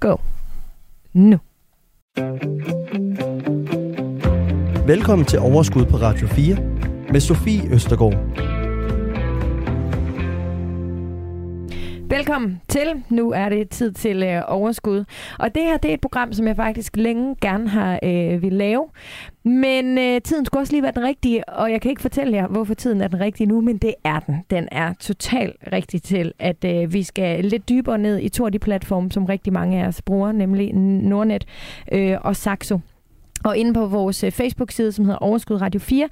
go. Nu. Velkommen til Overskud på Radio 4 med Sofie Østergaard. Velkommen til. Nu er det tid til øh, overskud. Og det her det er et program, som jeg faktisk længe gerne har øh, vil lave. Men øh, tiden skulle også lige være den rigtige, og jeg kan ikke fortælle jer, hvorfor tiden er den rigtige nu, men det er den. Den er totalt rigtig til, at øh, vi skal lidt dybere ned i to af de platforme, som rigtig mange af os bruger, nemlig Nordnet øh, og Saxo. Og inde på vores øh, Facebook-side, som hedder Overskud Radio 4,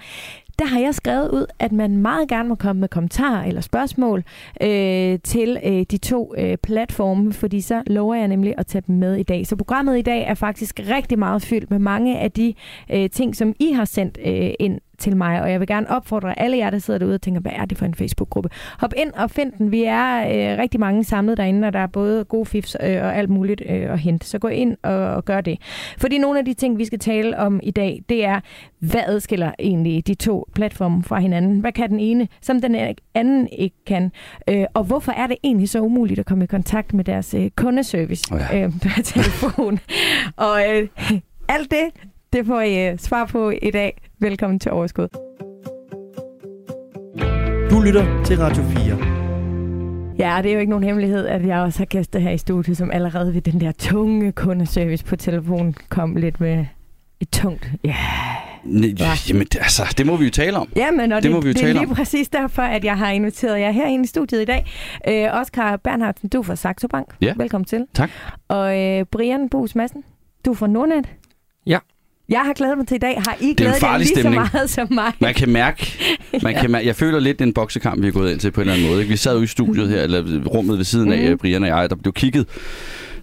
der har jeg skrevet ud, at man meget gerne må komme med kommentarer eller spørgsmål øh, til øh, de to øh, platforme, fordi så lover jeg nemlig at tage dem med i dag. Så programmet i dag er faktisk rigtig meget fyldt med mange af de øh, ting, som I har sendt øh, ind til mig, og jeg vil gerne opfordre alle jer, der sidder derude og tænker, hvad er det for en Facebook-gruppe? Hop ind og find den. Vi er øh, rigtig mange samlet derinde, og der er både gode fifs øh, og alt muligt øh, at hente. Så gå ind og, og gør det. Fordi nogle af de ting, vi skal tale om i dag, det er, hvad adskiller egentlig de to platforme fra hinanden? Hvad kan den ene, som den anden ikke kan? Øh, og hvorfor er det egentlig så umuligt at komme i kontakt med deres øh, kundeservice oh ja. øh, på telefon? og øh, alt det, det får I uh, svar på i dag. Velkommen til Overskud. Du lytter til Radio 4. Ja, det er jo ikke nogen hemmelighed, at jeg også har gæster her i studiet, som allerede ved den der tunge kundeservice på telefonen kom lidt med et tungt, ja, Ja. Jamen, altså, det må vi jo tale om. Ja, men og det, det, må vi jo det tale er lige om. præcis derfor, at jeg har inviteret jer herinde i studiet i dag. Øh, Oscar Bernhardsen, du er fra Saxo Bank. Ja. Velkommen til. Tak. Og øh, Brian Bus Madsen, du er fra Nordnet. Ja. Jeg har glædet mig til i dag. Har I glædet jer lige stemning. så meget som mig? Man kan mærke, man ja. kan mærke, jeg føler lidt en boksekamp, vi har gået ind til på en eller anden måde. Ikke? Vi sad jo i studiet her, eller rummet ved siden af, mm. Brian og jeg, der blev kigget,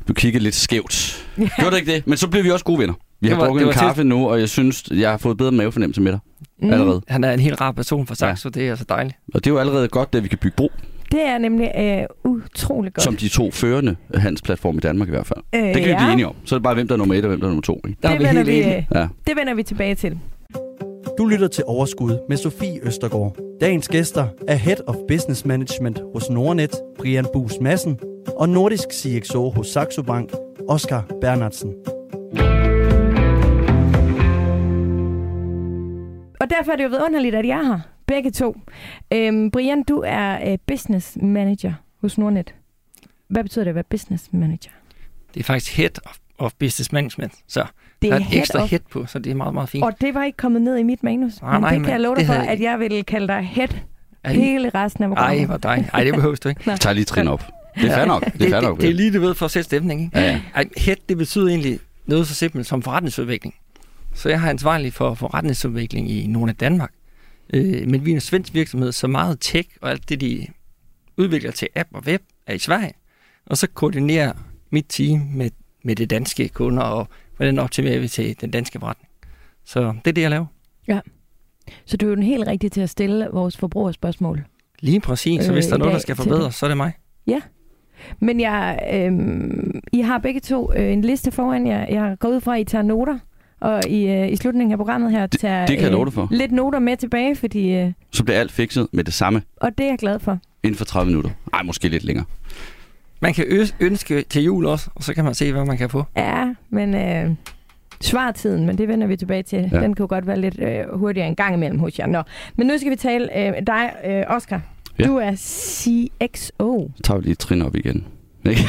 blev kigget lidt skævt. Ja. Gjorde det ikke det? Men så blev vi også gode venner. Vi har drukket en kaffe til... nu, og jeg synes, jeg har fået bedre mavefornemmelse med dig. Mm. Allerede. Han er en helt rar person for Saxo, ja. det er altså dejligt. Og det er jo allerede godt, at vi kan bygge bro. Det er nemlig øh, utrolig godt. Som de to førende handelsplatforme i Danmark i hvert fald. Øh, det kan ja. vi blive enige om. Så er det bare, hvem der er nummer et og hvem der er nummer to. Ikke? Der det, er vi vender helt vi, øh, ja. det vender vi tilbage til. Du lytter til Overskud med Sofie Østergaard. Dagens gæster er Head of Business Management hos Nordnet, Brian Bus Madsen, og Nordisk CXO hos Saxo Bank, Oscar Bernardsen. Og derfor er det jo vidunderligt, at jeg er her. Begge to. Øhm, Brian, du er uh, business manager hos Nordnet. Hvad betyder det at være business manager? Det er faktisk head of, of business management. Så det er, er et ekstra of... head på, så det er meget, meget fint. Og det var ikke kommet ned i mit manus. Nej, men nej, det kan jeg love dig for, at jeg vil kalde dig head ej, hele resten af programmet. Ej, hvor dig. Ej, det behøver du ikke. Tag lige trin op. Det er fair nok. Det er, fair nok. Det, det, er lige det ved for at sætte stemning. Ikke? Ja, ja. Ej, head, det betyder egentlig noget så simpelt som forretningsudvikling. Så jeg har ansvarlig for forretningsudvikling i nogle af Danmark. Øh, men vi er en svensk virksomhed, så meget tech og alt det, de udvikler til app og web, er i Sverige. Og så koordinerer mit team med, med det danske kunder, og hvordan optimerer vi til den danske forretning. Så det er det, jeg laver. Ja. Så du er jo den helt rigtige til at stille vores forbrugerspørgsmål. Lige præcis. Så hvis øh, der er noget, der skal forbedres, så er det mig. Ja. Men jeg, øh, I har begge to øh, en liste foran jer. Jeg har gået ud fra, at I tager noter og i, øh, i slutningen af programmet her tager det, det kan øh, for. lidt noter med tilbage, fordi... Øh, så bliver alt fikset med det samme. Og det er jeg glad for. Inden for 30 minutter. Nej, måske lidt længere. Man kan ønske til jul også, og så kan man se, hvad man kan få. Ja, men øh, svartiden, men det vender vi tilbage til. Ja. Den kan jo godt være lidt øh, hurtigere en gang imellem hos jer. Nå. Men nu skal vi tale øh, dig, øh, Oscar. Ja. Du er CXO. Så tager vi lige trin op igen. Ikke?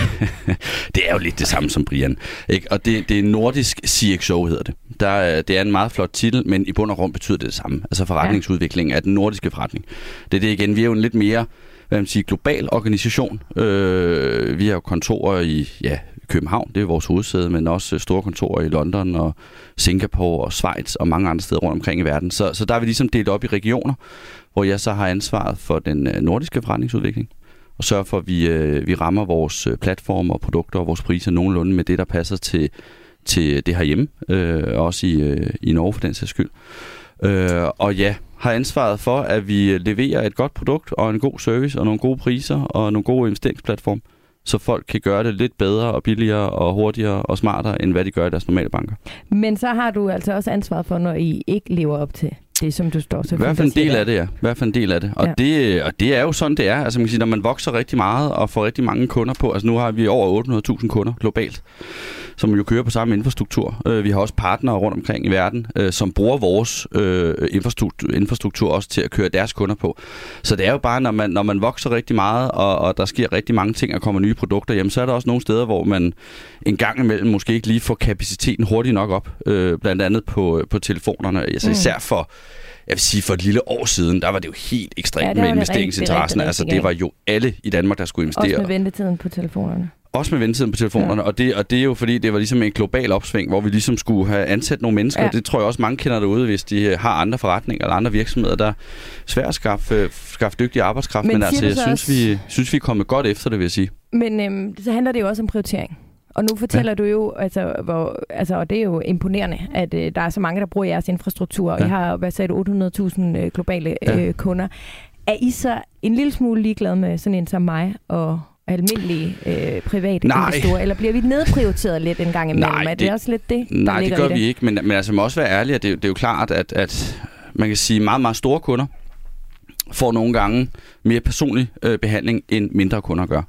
det er jo lidt det samme som Brian. Ikke? Og det, det er nordisk CXO, hedder det. Der, det er en meget flot titel, men i bund og grund betyder det det samme. Altså forretningsudvikling af den nordiske forretning. Det er det igen. Vi er jo en lidt mere hvad man siger, global organisation. Øh, vi har jo kontorer i ja, København, det er vores hovedsæde, men også store kontorer i London og Singapore og Schweiz og mange andre steder rundt omkring i verden. Så, så der er vi ligesom delt op i regioner, hvor jeg så har ansvaret for den øh, nordiske forretningsudvikling og sørge for, at vi, øh, vi rammer vores platform platforme og produkter og vores priser nogenlunde med det, der passer til, til det herhjemme, øh, også i, øh, i Norge for den sags skyld. Øh, og ja, har ansvaret for, at vi leverer et godt produkt og en god service og nogle gode priser og nogle gode investeringsplatform, så folk kan gøre det lidt bedre og billigere og hurtigere og smartere, end hvad de gør i deres normale banker. Men så har du altså også ansvaret for, når I ikke lever op til det, som du står så I hvert fald en del af det, ja. I hvert fald en del af det. Og, ja. det. og det er jo sådan, det er. Altså, man kan sige, når man vokser rigtig meget og får rigtig mange kunder på, altså nu har vi over 800.000 kunder globalt, som jo kører på samme infrastruktur. Øh, vi har også partnere rundt omkring i verden, øh, som bruger vores øh, infrastruktur, infrastruktur også til at køre deres kunder på. Så det er jo bare, når man, når man vokser rigtig meget, og, og der sker rigtig mange ting, og kommer nye produkter, jamen så er der også nogle steder, hvor man en gang imellem måske ikke lige får kapaciteten hurtigt nok op. Øh, blandt andet på, på telefonerne. Altså mm. især for jeg vil sige, for et lille år siden, der var det jo helt ekstremt ja, med investeringsinteressen. Altså, det var jo alle i Danmark, der skulle investere. Også med ventetiden på telefonerne. Også med ventetiden på telefonerne, ja. og, det, og det er jo fordi, det var ligesom en global opsving, hvor vi ligesom skulle have ansat nogle mennesker. Ja. Det tror jeg også, mange kender derude, hvis de har andre forretninger eller andre virksomheder, der er svært at skaffe, skaffe dygtig arbejdskraft. Men, men altså, jeg synes, også... vi, synes, vi er kommet godt efter det, vil jeg sige. Men øhm, så handler det jo også om prioritering. Og nu fortæller ja. du jo, altså, hvor, altså, og det er jo imponerende, at øh, der er så mange, der bruger jeres infrastruktur, og ja. I har, hvad sagde du, 800.000 øh, globale ja. øh, kunder. Er I så en lille smule ligeglade med sådan en som mig og almindelige øh, private nej. investorer, eller bliver vi nedprioriteret lidt en gang imellem? Nej, det, er det også lidt det, der Nej, det gør vi ikke, men, men altså må også være ærlig, at det, det er jo klart, at, at man kan sige meget, meget store kunder, får nogle gange mere personlig øh, behandling, end mindre kunder gør.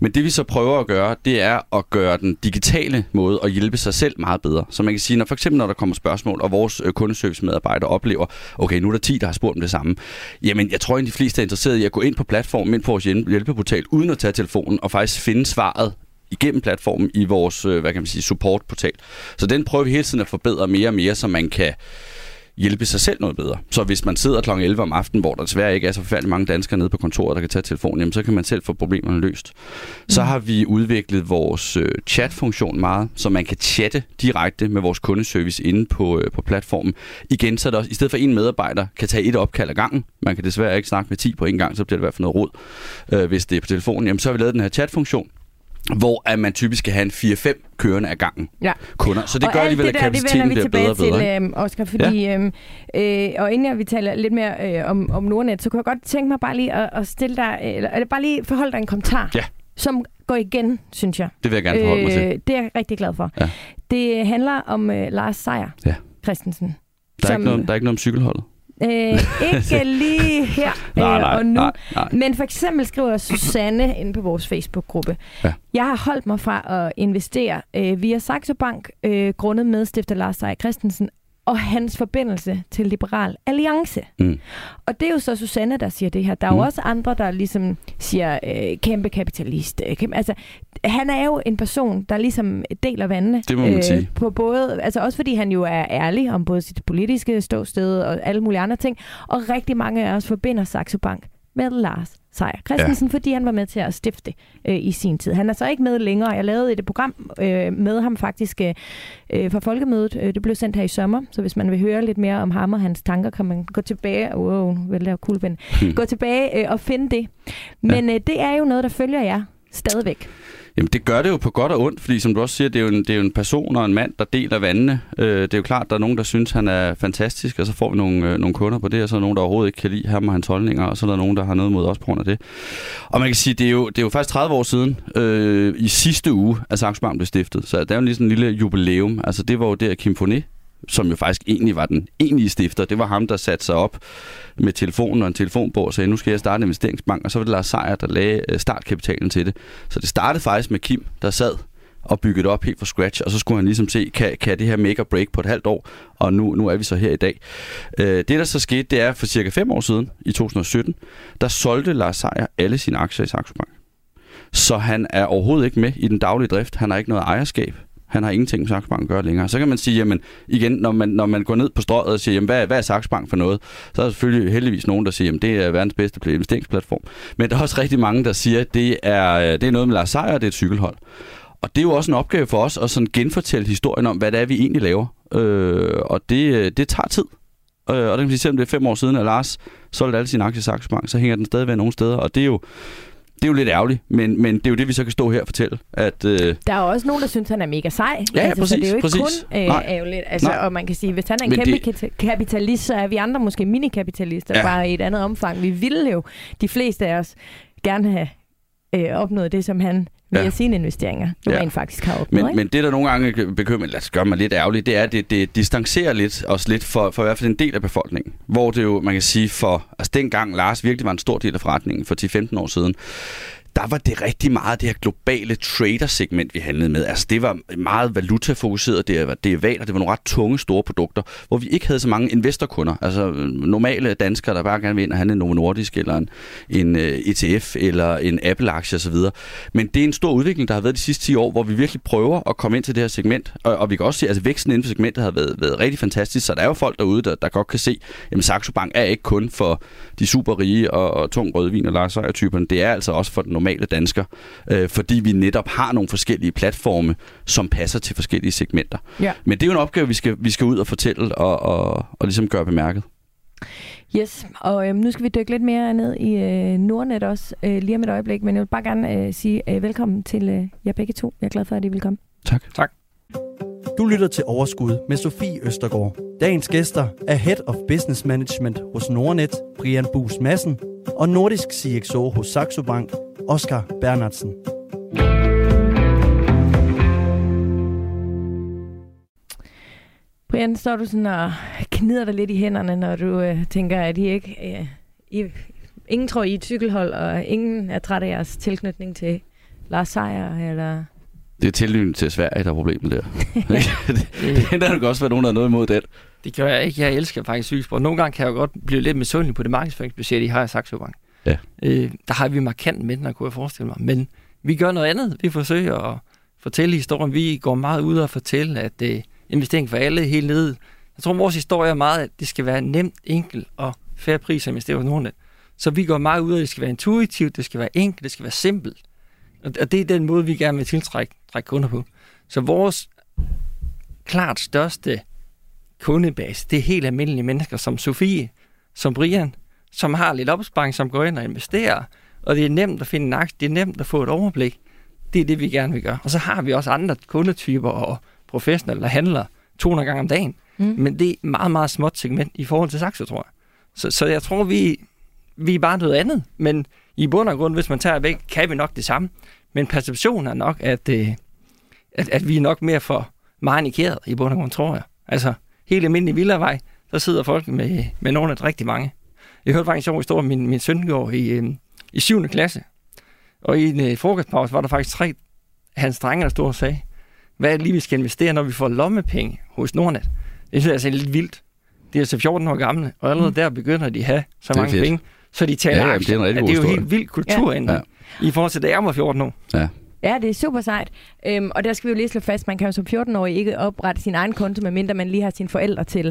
Men det vi så prøver at gøre, det er at gøre den digitale måde at hjælpe sig selv meget bedre. Så man kan sige, når for eksempel når der kommer spørgsmål, og vores øh, kundeservice-medarbejdere oplever, okay, nu er der 10, der har spurgt om det samme. Jamen, jeg tror, at de fleste er interesseret i at gå ind på platformen, ind på vores hjælpeportal, uden at tage telefonen, og faktisk finde svaret igennem platformen i vores, øh, hvad kan man sige, supportportal. Så den prøver vi hele tiden at forbedre mere og mere, så man kan hjælpe sig selv noget bedre. Så hvis man sidder kl. 11 om aftenen, hvor der desværre ikke er så forfærdeligt mange danskere nede på kontoret, der kan tage telefonen, jamen, så kan man selv få problemerne løst. Så mm. har vi udviklet vores øh, chatfunktion meget, så man kan chatte direkte med vores kundeservice inde på, øh, på platformen. Igen, så er det også, i stedet for en medarbejder kan tage et opkald ad gangen, man kan desværre ikke snakke med 10 på en gang, så bliver det i hvert fald noget råd, øh, hvis det er på telefonen, jamen, så har vi lavet den her chatfunktion, hvor at man typisk skal have en 4-5 kørende af gangen ja. kunder. Så det og gør alligevel, at kapaciteten bliver bedre og bedre. Til, øh, Oscar, fordi, ja. øhm, øh, og inden jeg vi taler lidt mere øh, om, om Nordnet, så kunne jeg godt tænke mig bare lige at, at stille dig, eller, eller bare lige forholde dig en kommentar. Ja som går igen, synes jeg. Det vil jeg gerne forholde mig til. Øh, det er jeg rigtig glad for. Ja. Det handler om øh, Lars Seier ja. Christensen. Der er, som, ikke noget, der er ikke noget om cykelholdet? Øh, ikke lige her nej, nej, øh, og nu. Nej, nej. Men for eksempel skriver Susanne inde på vores Facebook-gruppe. Ja. Jeg har holdt mig fra at investere øh, via Saxo Bank, øh, grundet medstifter Lars Seier Christensen, og hans forbindelse til Liberal Alliance. Mm. Og det er jo så Susanne, der siger det her. Der er mm. jo også andre, der ligesom siger øh, kæmpe kapitalist. Øh, kæmpe, altså, han er jo en person, der ligesom deler vandene. Det må man øh, sige. På både, altså også fordi han jo er ærlig om både sit politiske ståsted og alle mulige andre ting. Og rigtig mange af os forbinder Saxo Bank med Lars Seier Christensen, ja. fordi han var med til at stifte øh, i sin tid. Han er så ikke med længere. Jeg lavede et program øh, med ham faktisk øh, øh, fra Folkemødet. Øh, det blev sendt her i sommer, så hvis man vil høre lidt mere om ham og hans tanker, kan man gå tilbage. Wow, vel lave cool ven. Hmm. Gå tilbage øh, og finde det. Men ja. øh, det er jo noget, der følger jer stadigvæk. Jamen det gør det jo på godt og ondt, fordi som du også siger, det er jo en, det er jo en person og en mand, der deler vandene. Øh, det er jo klart, der er nogen, der synes, han er fantastisk, og så får vi nogle, øh, nogle kunder på det, og så er der nogen, der overhovedet ikke kan lide ham og hans holdninger, og så er der nogen, der har noget mod os på grund af det. Og man kan sige, det er jo, det er jo faktisk 30 år siden, øh, i sidste uge, at Saxo blev stiftet, så det er jo lige sådan en lille jubilæum. Altså det var jo der, Kim Foné som jo faktisk egentlig var den egentlige stifter, det var ham, der satte sig op med telefonen og en telefonbog og sagde, nu skal jeg starte en investeringsbank, og så var det Lars Seier, der lagde øh, startkapitalen til det. Så det startede faktisk med Kim, der sad og byggede op helt fra scratch, og så skulle han ligesom se, kan, kan det her make or break på et halvt år, og nu, nu er vi så her i dag. Øh, det, der så skete, det er for cirka fem år siden, i 2017, der solgte Lars Seier alle sine aktier i Saxo Bank. Så han er overhovedet ikke med i den daglige drift. Han har ikke noget ejerskab. Han har ingenting med Saxo Bank at gøre længere. Så kan man sige, jamen igen, når man, når man går ned på strøget og siger, jamen, hvad, hvad er Saxo Bank for noget? Så er der selvfølgelig heldigvis nogen, der siger, jamen det er verdens bedste investeringsplatform. Men der er også rigtig mange, der siger, at det er, øh, det er noget med Lars Seier, det er et cykelhold. Og det er jo også en opgave for os at sådan genfortælle historien om, hvad det er, vi egentlig laver. Øh, og det, øh, det tager tid. Øh, og det kan man sige, selvom det er fem år siden, at Lars solgte alle sine aktier i Saxo Bank, så hænger den stadigvæk nogle steder. Og det er jo, det er jo lidt ærgerligt, men, men det er jo det, vi så kan stå her og fortælle. At, øh... Der er også nogen, der synes, han er mega sej. Ja, altså, præcis. Så det er jo ikke præcis. kun øh, ærgerligt. Altså, Nej. og man kan sige, hvis han er en men kæmpe det... kapitalist, så er vi andre måske minikapitalister, ja. bare i et andet omfang. Vi ville jo, de fleste af os, gerne have øh, opnået det, som han via ja. sine investeringer, jo ja. rent faktisk har opnået. Men, ikke? men det, der nogle gange bekymrer, eller gør mig lidt ærgerligt, det er, at det, det distancerer lidt, os lidt for, for i hvert fald en del af befolkningen. Hvor det jo, man kan sige, for altså dengang Lars virkelig var en stor del af forretningen for 10-15 år siden, der var det rigtig meget det her globale trader-segment, vi handlede med. Altså det var meget valutafokuseret, det var derivater, det var nogle ret tunge, store produkter, hvor vi ikke havde så mange investorkunder. Altså normale danskere, der bare gerne vil ind og handle en Novo Nordisk, eller en, en øh, ETF, eller en Apple-aktie osv. Men det er en stor udvikling, der har været de sidste 10 år, hvor vi virkelig prøver at komme ind til det her segment. Og, og vi kan også se, at altså, væksten inden for segmentet har været, været rigtig fantastisk, så der er jo folk derude, der, der godt kan se, at Saxo Bank er ikke kun for de super rige og, og tung rødvin og Lars typerne det er altså også for den normale dansker, øh, fordi vi netop har nogle forskellige platforme, som passer til forskellige segmenter. Ja. Men det er jo en opgave, vi skal, vi skal ud og fortælle og, og, og ligesom gøre bemærket. Yes, og øh, nu skal vi dykke lidt mere ned i øh, Nordnet også, øh, lige om et øjeblik, men jeg vil bare gerne øh, sige øh, velkommen til øh, jer begge to. Jeg er glad for, at I vil komme. Tak. Tak. Du lytter til Overskud med Sofie Østergaard. Dagens gæster er Head of Business Management hos Nordnet, Brian Bus Madsen, og Nordisk CXO hos Saxo Bank, Oscar Bernardsen. Brian, står du sådan og knider dig lidt i hænderne, når du øh, tænker, at I ikke... Øh, I, ingen tror, I er et cykelhold, og ingen er træt af jeres tilknytning til Lars Seier, eller... Det er tilknytning til Sverige, der er problemet der. det, det, der kan også være nogen, der er noget imod det. Det gør jeg ikke. Jeg elsker faktisk cykelsport. Nogle gange kan jeg jo godt blive lidt misundelig på det markedsføringsbudget, I har i Saxo Bank. Ja. Øh, der har vi markant mindre, kunne jeg forestille mig. Men vi gør noget andet. Vi forsøger at fortælle historien. Vi går meget ud og fortælle, at øh, investering for alle helt ned. Jeg tror, vores historie er meget, at det skal være nemt, enkelt og færre pris at investere hos nogen. Så vi går meget ud af, at det skal være intuitivt, det skal være enkelt, det skal være simpelt. Og det er den måde, vi gerne vil tiltrække trække kunder på. Så vores klart største kundebase, det er helt almindelige mennesker som Sofie, som Brian, som har lidt opsparing, som går ind og investerer, og det er nemt at finde en aktie, det er nemt at få et overblik. Det er det, vi gerne vil gøre. Og så har vi også andre kundetyper og professionelle, der handler 200 gange om dagen. Mm. Men det er meget, meget småt segment i forhold til Saxo, tror jeg. Så, så jeg tror, vi, vi er bare noget andet. Men i bund og grund, hvis man tager væk, kan vi nok det samme. Men perceptionen er nok, at, øh, at, at vi er nok mere for meget indikeret i bund og grund, tror jeg. Altså, helt almindelig villavej, der sidder folk med, med nogle af rigtig mange. Jeg hørte faktisk en sjov historie, min, min søn går i, øh, i 7. klasse. Og i en øh, frokostpause var der faktisk tre hans drenge, der stod og sagde, hvad er det lige, vi skal investere, når vi får lommepenge hos Nordnet? Det synes jeg altså er lidt vildt. De er altså 14 år gamle, og allerede mm. der begynder de at have så mange penge, så de tager ja, ja, det, er en det er jo helt vild kulturændring ja. i forhold til, da jeg var 14 år. Ja. Ja, det er super sejt. Øhm, og der skal vi jo lige slå fast, man kan jo som 14-årig ikke oprette sin egen konto, medmindre man lige har sine forældre til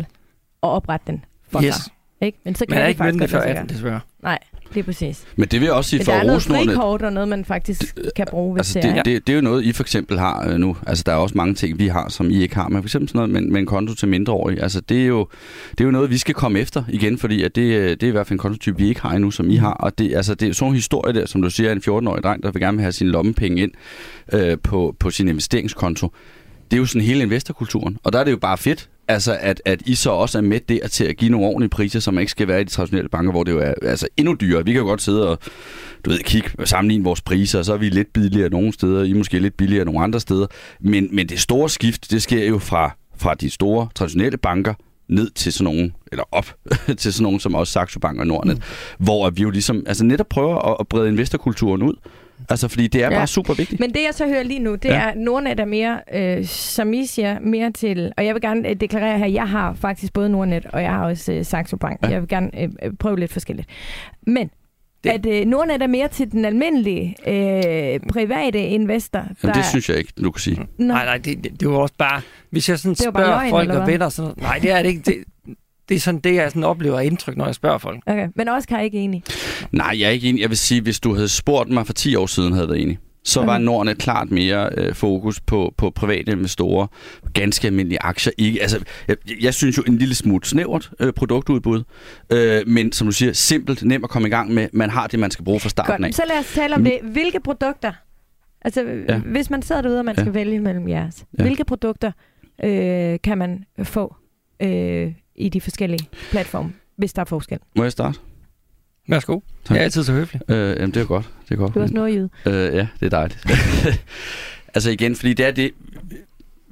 at oprette den for yes. sig. Ikke? Men så kan man er ikke myndig før 18, desværre. Nej, det er præcis. Men det vil jeg også sige Men for der er noget frikort og noget, man faktisk kan bruge, hvis altså, det, det, det, det, er jo noget, I for eksempel har øh, nu. Altså, der er også mange ting, vi har, som I ikke har. Men for eksempel sådan noget med, med en konto til mindreårige. Altså, det er, jo, det er jo noget, vi skal komme efter igen, fordi at det, øh, det er i hvert fald en kontotype, vi ikke har endnu, som I har. Og det, altså, det er sådan en historie der, som du siger, en 14-årig dreng, der vil gerne have sine lommepenge ind øh, på, på sin investeringskonto det er jo sådan hele investorkulturen. Og der er det jo bare fedt, altså at, at I så også er med der til at give nogle ordentlige priser, som ikke skal være i de traditionelle banker, hvor det jo er altså endnu dyrere. Vi kan jo godt sidde og du ved, kigge og sammenligne vores priser, og så er vi lidt billigere nogle steder, I måske lidt billigere nogle andre steder. Men, men det store skift, det sker jo fra, fra de store traditionelle banker ned til sådan nogle, eller op til sådan nogle som også Saxo Bank og Nordnet, mm. hvor vi jo ligesom altså netop prøver at, at brede investorkulturen ud, Altså, fordi det er ja. bare super vigtigt. Men det, jeg så hører lige nu, det ja. er, at Nordnet er mere, øh, som I siger, mere til... Og jeg vil gerne øh, deklarere her, jeg har faktisk både Nordnet, og jeg har også øh, Saxo Bank. Ja. Jeg vil gerne øh, øh, prøve lidt forskelligt. Men det. at øh, Nordnet er mere til den almindelige øh, private investor. Der... Jamen, det synes jeg ikke, du kan sige. Nej, nej, det, det, det var også bare... Hvis jeg sådan spørger løgn, folk og venner, så... Nej, det er det ikke. Det, det er sådan det, jeg sådan oplever indtryk, når jeg spørger folk. Okay, men Oscar er ikke enig? Nej, jeg er ikke enig. Jeg vil sige, hvis du havde spurgt mig for 10 år siden, havde jeg været enig. Så okay. var Norden klart mere øh, fokus på, på private investorer, ganske almindelige aktier. Ikke, altså, jeg, jeg synes jo en lille smule snævert øh, produktudbud, øh, men som du siger, simpelt, nemt at komme i gang med. Man har det, man skal bruge fra starten Godt. af. Så lad os tale om det. Hvilke produkter, altså ja. hvis man sidder derude, og man ja. skal vælge mellem jeres, ja. hvilke produkter øh, kan man få øh, i de forskellige platforme, hvis der er forskel. Må jeg starte? Værsgo. Tak. Jeg er altid så høflig. Øh, jamen, det er godt. Det er godt. Du er også nordjyd. Øh, ja, det er dejligt. altså igen, fordi det er det,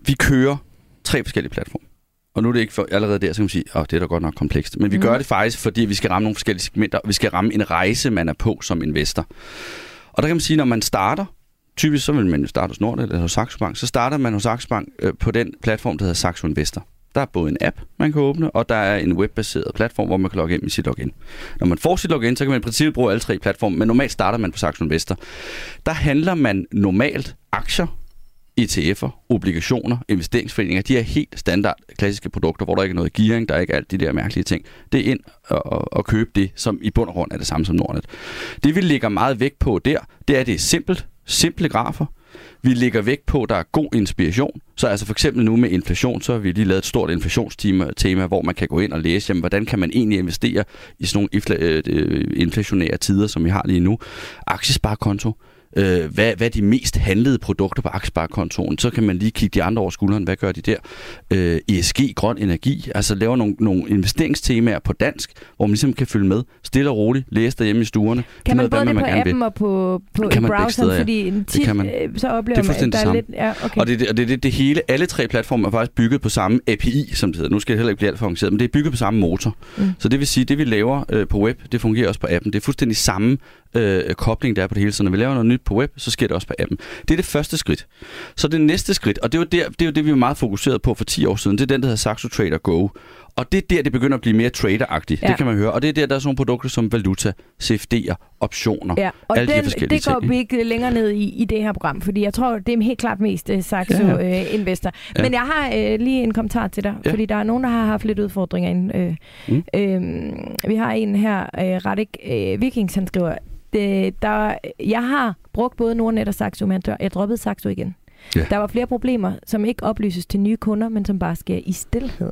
vi kører tre forskellige platforme. Og nu er det ikke for, allerede der, så kan man sige, at oh, det er da godt nok komplekst. Men vi mm. gør det faktisk, fordi vi skal ramme nogle forskellige segmenter, og vi skal ramme en rejse, man er på som investor. Og der kan man sige, når man starter, typisk så vil man jo starte hos Nord eller hos Saxo Bank, så starter man hos Saxo Bank øh, på den platform, der hedder Saxo Investor. Der er både en app, man kan åbne, og der er en webbaseret platform, hvor man kan logge ind med sit login. Når man får sit login, så kan man i princippet bruge alle tre platforme, men normalt starter man på Saxo Investor. Der handler man normalt aktier, ETF'er, obligationer, investeringsforeninger, de er helt standard klassiske produkter, hvor der ikke er noget gearing, der er ikke alt de der mærkelige ting. Det er ind og, og, og købe det, som i bund og grund er det samme som Nordnet. Det vi lægger meget vægt på der, det er, at det er simpelt, simple grafer, vi lægger vægt på, at der er god inspiration. Så altså for eksempel nu med inflation, så har vi lige lavet et stort inflationstema, tema, hvor man kan gå ind og læse, jamen, hvordan kan man egentlig investere i sådan nogle infla- øh, øh inflationære tider, som vi har lige nu. Aktiesparekonto, øh, hvad, hvad er de mest handlede produkter på aktiesparekontoen. Så kan man lige kigge de andre over skulderen. Hvad gør de der? Øh, ESG, grøn energi. Altså laver nogle, nogle investeringstemaer på dansk, hvor man ligesom kan følge med. Stille og roligt. Læse derhjemme i stuerne. Kan man både det på appen og på, på kan browseren? Steder, ja. Fordi tit, det kan man. Øh, så oplever det er man, at der er lidt... Ja, okay. Og det, og det, det, det hele, alle tre platforme er faktisk bygget på samme API, som det hedder. Nu skal det heller ikke blive alt for avanceret, men det er bygget på samme motor. Mm. Så det vil sige, det vi laver øh, på web, det fungerer også på appen. Det er fuldstændig samme øh, kobling, der er på det hele. Så når vi laver noget nyt på web, så sker det også på appen. Det er det første skridt. Så det næste skridt, og det er jo, der, det, er jo det, vi var meget fokuseret på for 10 år siden, det er den, der hedder Saxo Trader Go. Og det er der, det begynder at blive mere traderagtigt. Ja. Det kan man høre. Og det er der, der er sådan nogle produkter som valuta, CFD'er, optioner, ja. og alle den, de forskellige det går ting. vi ikke længere ned i, i det her program, fordi jeg tror, det er helt klart mest uh, Saxo ja. Uh, Investor. Ja. Men jeg har uh, lige en kommentar til dig, ja. fordi der er nogen, der har haft lidt udfordringer. Ind, uh, mm. uh, vi har en her, uh, Radik uh, Vikings, han skriver, det, der, jeg har brugt både Nordnet og Saxo, men jeg droppede Saxo igen. Ja. Der var flere problemer, som ikke oplyses til nye kunder, men som bare sker i stillhed.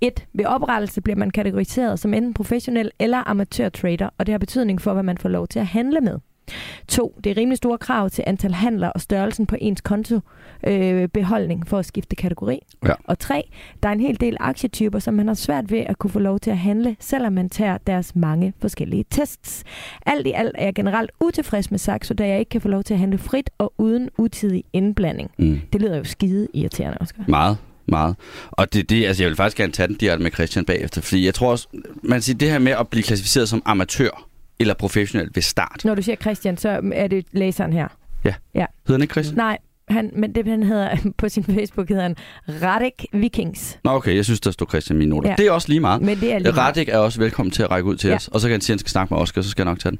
1. Ved oprettelse bliver man kategoriseret som enten professionel eller amatør trader, og det har betydning for, hvad man får lov til at handle med. 2. Det er rimelig store krav til antal handler og størrelsen på ens kontobeholdning øh, for at skifte kategori. Ja. Og 3. Der er en hel del aktietyper, som man har svært ved at kunne få lov til at handle, selvom man tager deres mange forskellige tests. Alt i alt er jeg generelt utilfreds med Saxo, da jeg ikke kan få lov til at handle frit og uden utidig indblanding. Mm. Det lyder jo skide irriterende, Oscar. Meget meget. Og det, det, altså jeg vil faktisk gerne tage den direkte med Christian bagefter, fordi jeg tror også, man siger det her med at blive klassificeret som amatør, eller professionel ved start. Når du siger Christian, så er det læseren her. Ja. ja. Hedder han ikke Christian? Nej, han, men det han hedder på sin Facebook hedder han Radek Vikings. Nå okay, jeg synes, der står Christian i mine noter. Ja. Det er også lige meget. Men det er lige Radek er også velkommen til at række ud til ja. os, og så kan han sige, at han skal snakke med Oscar, så skal jeg nok tage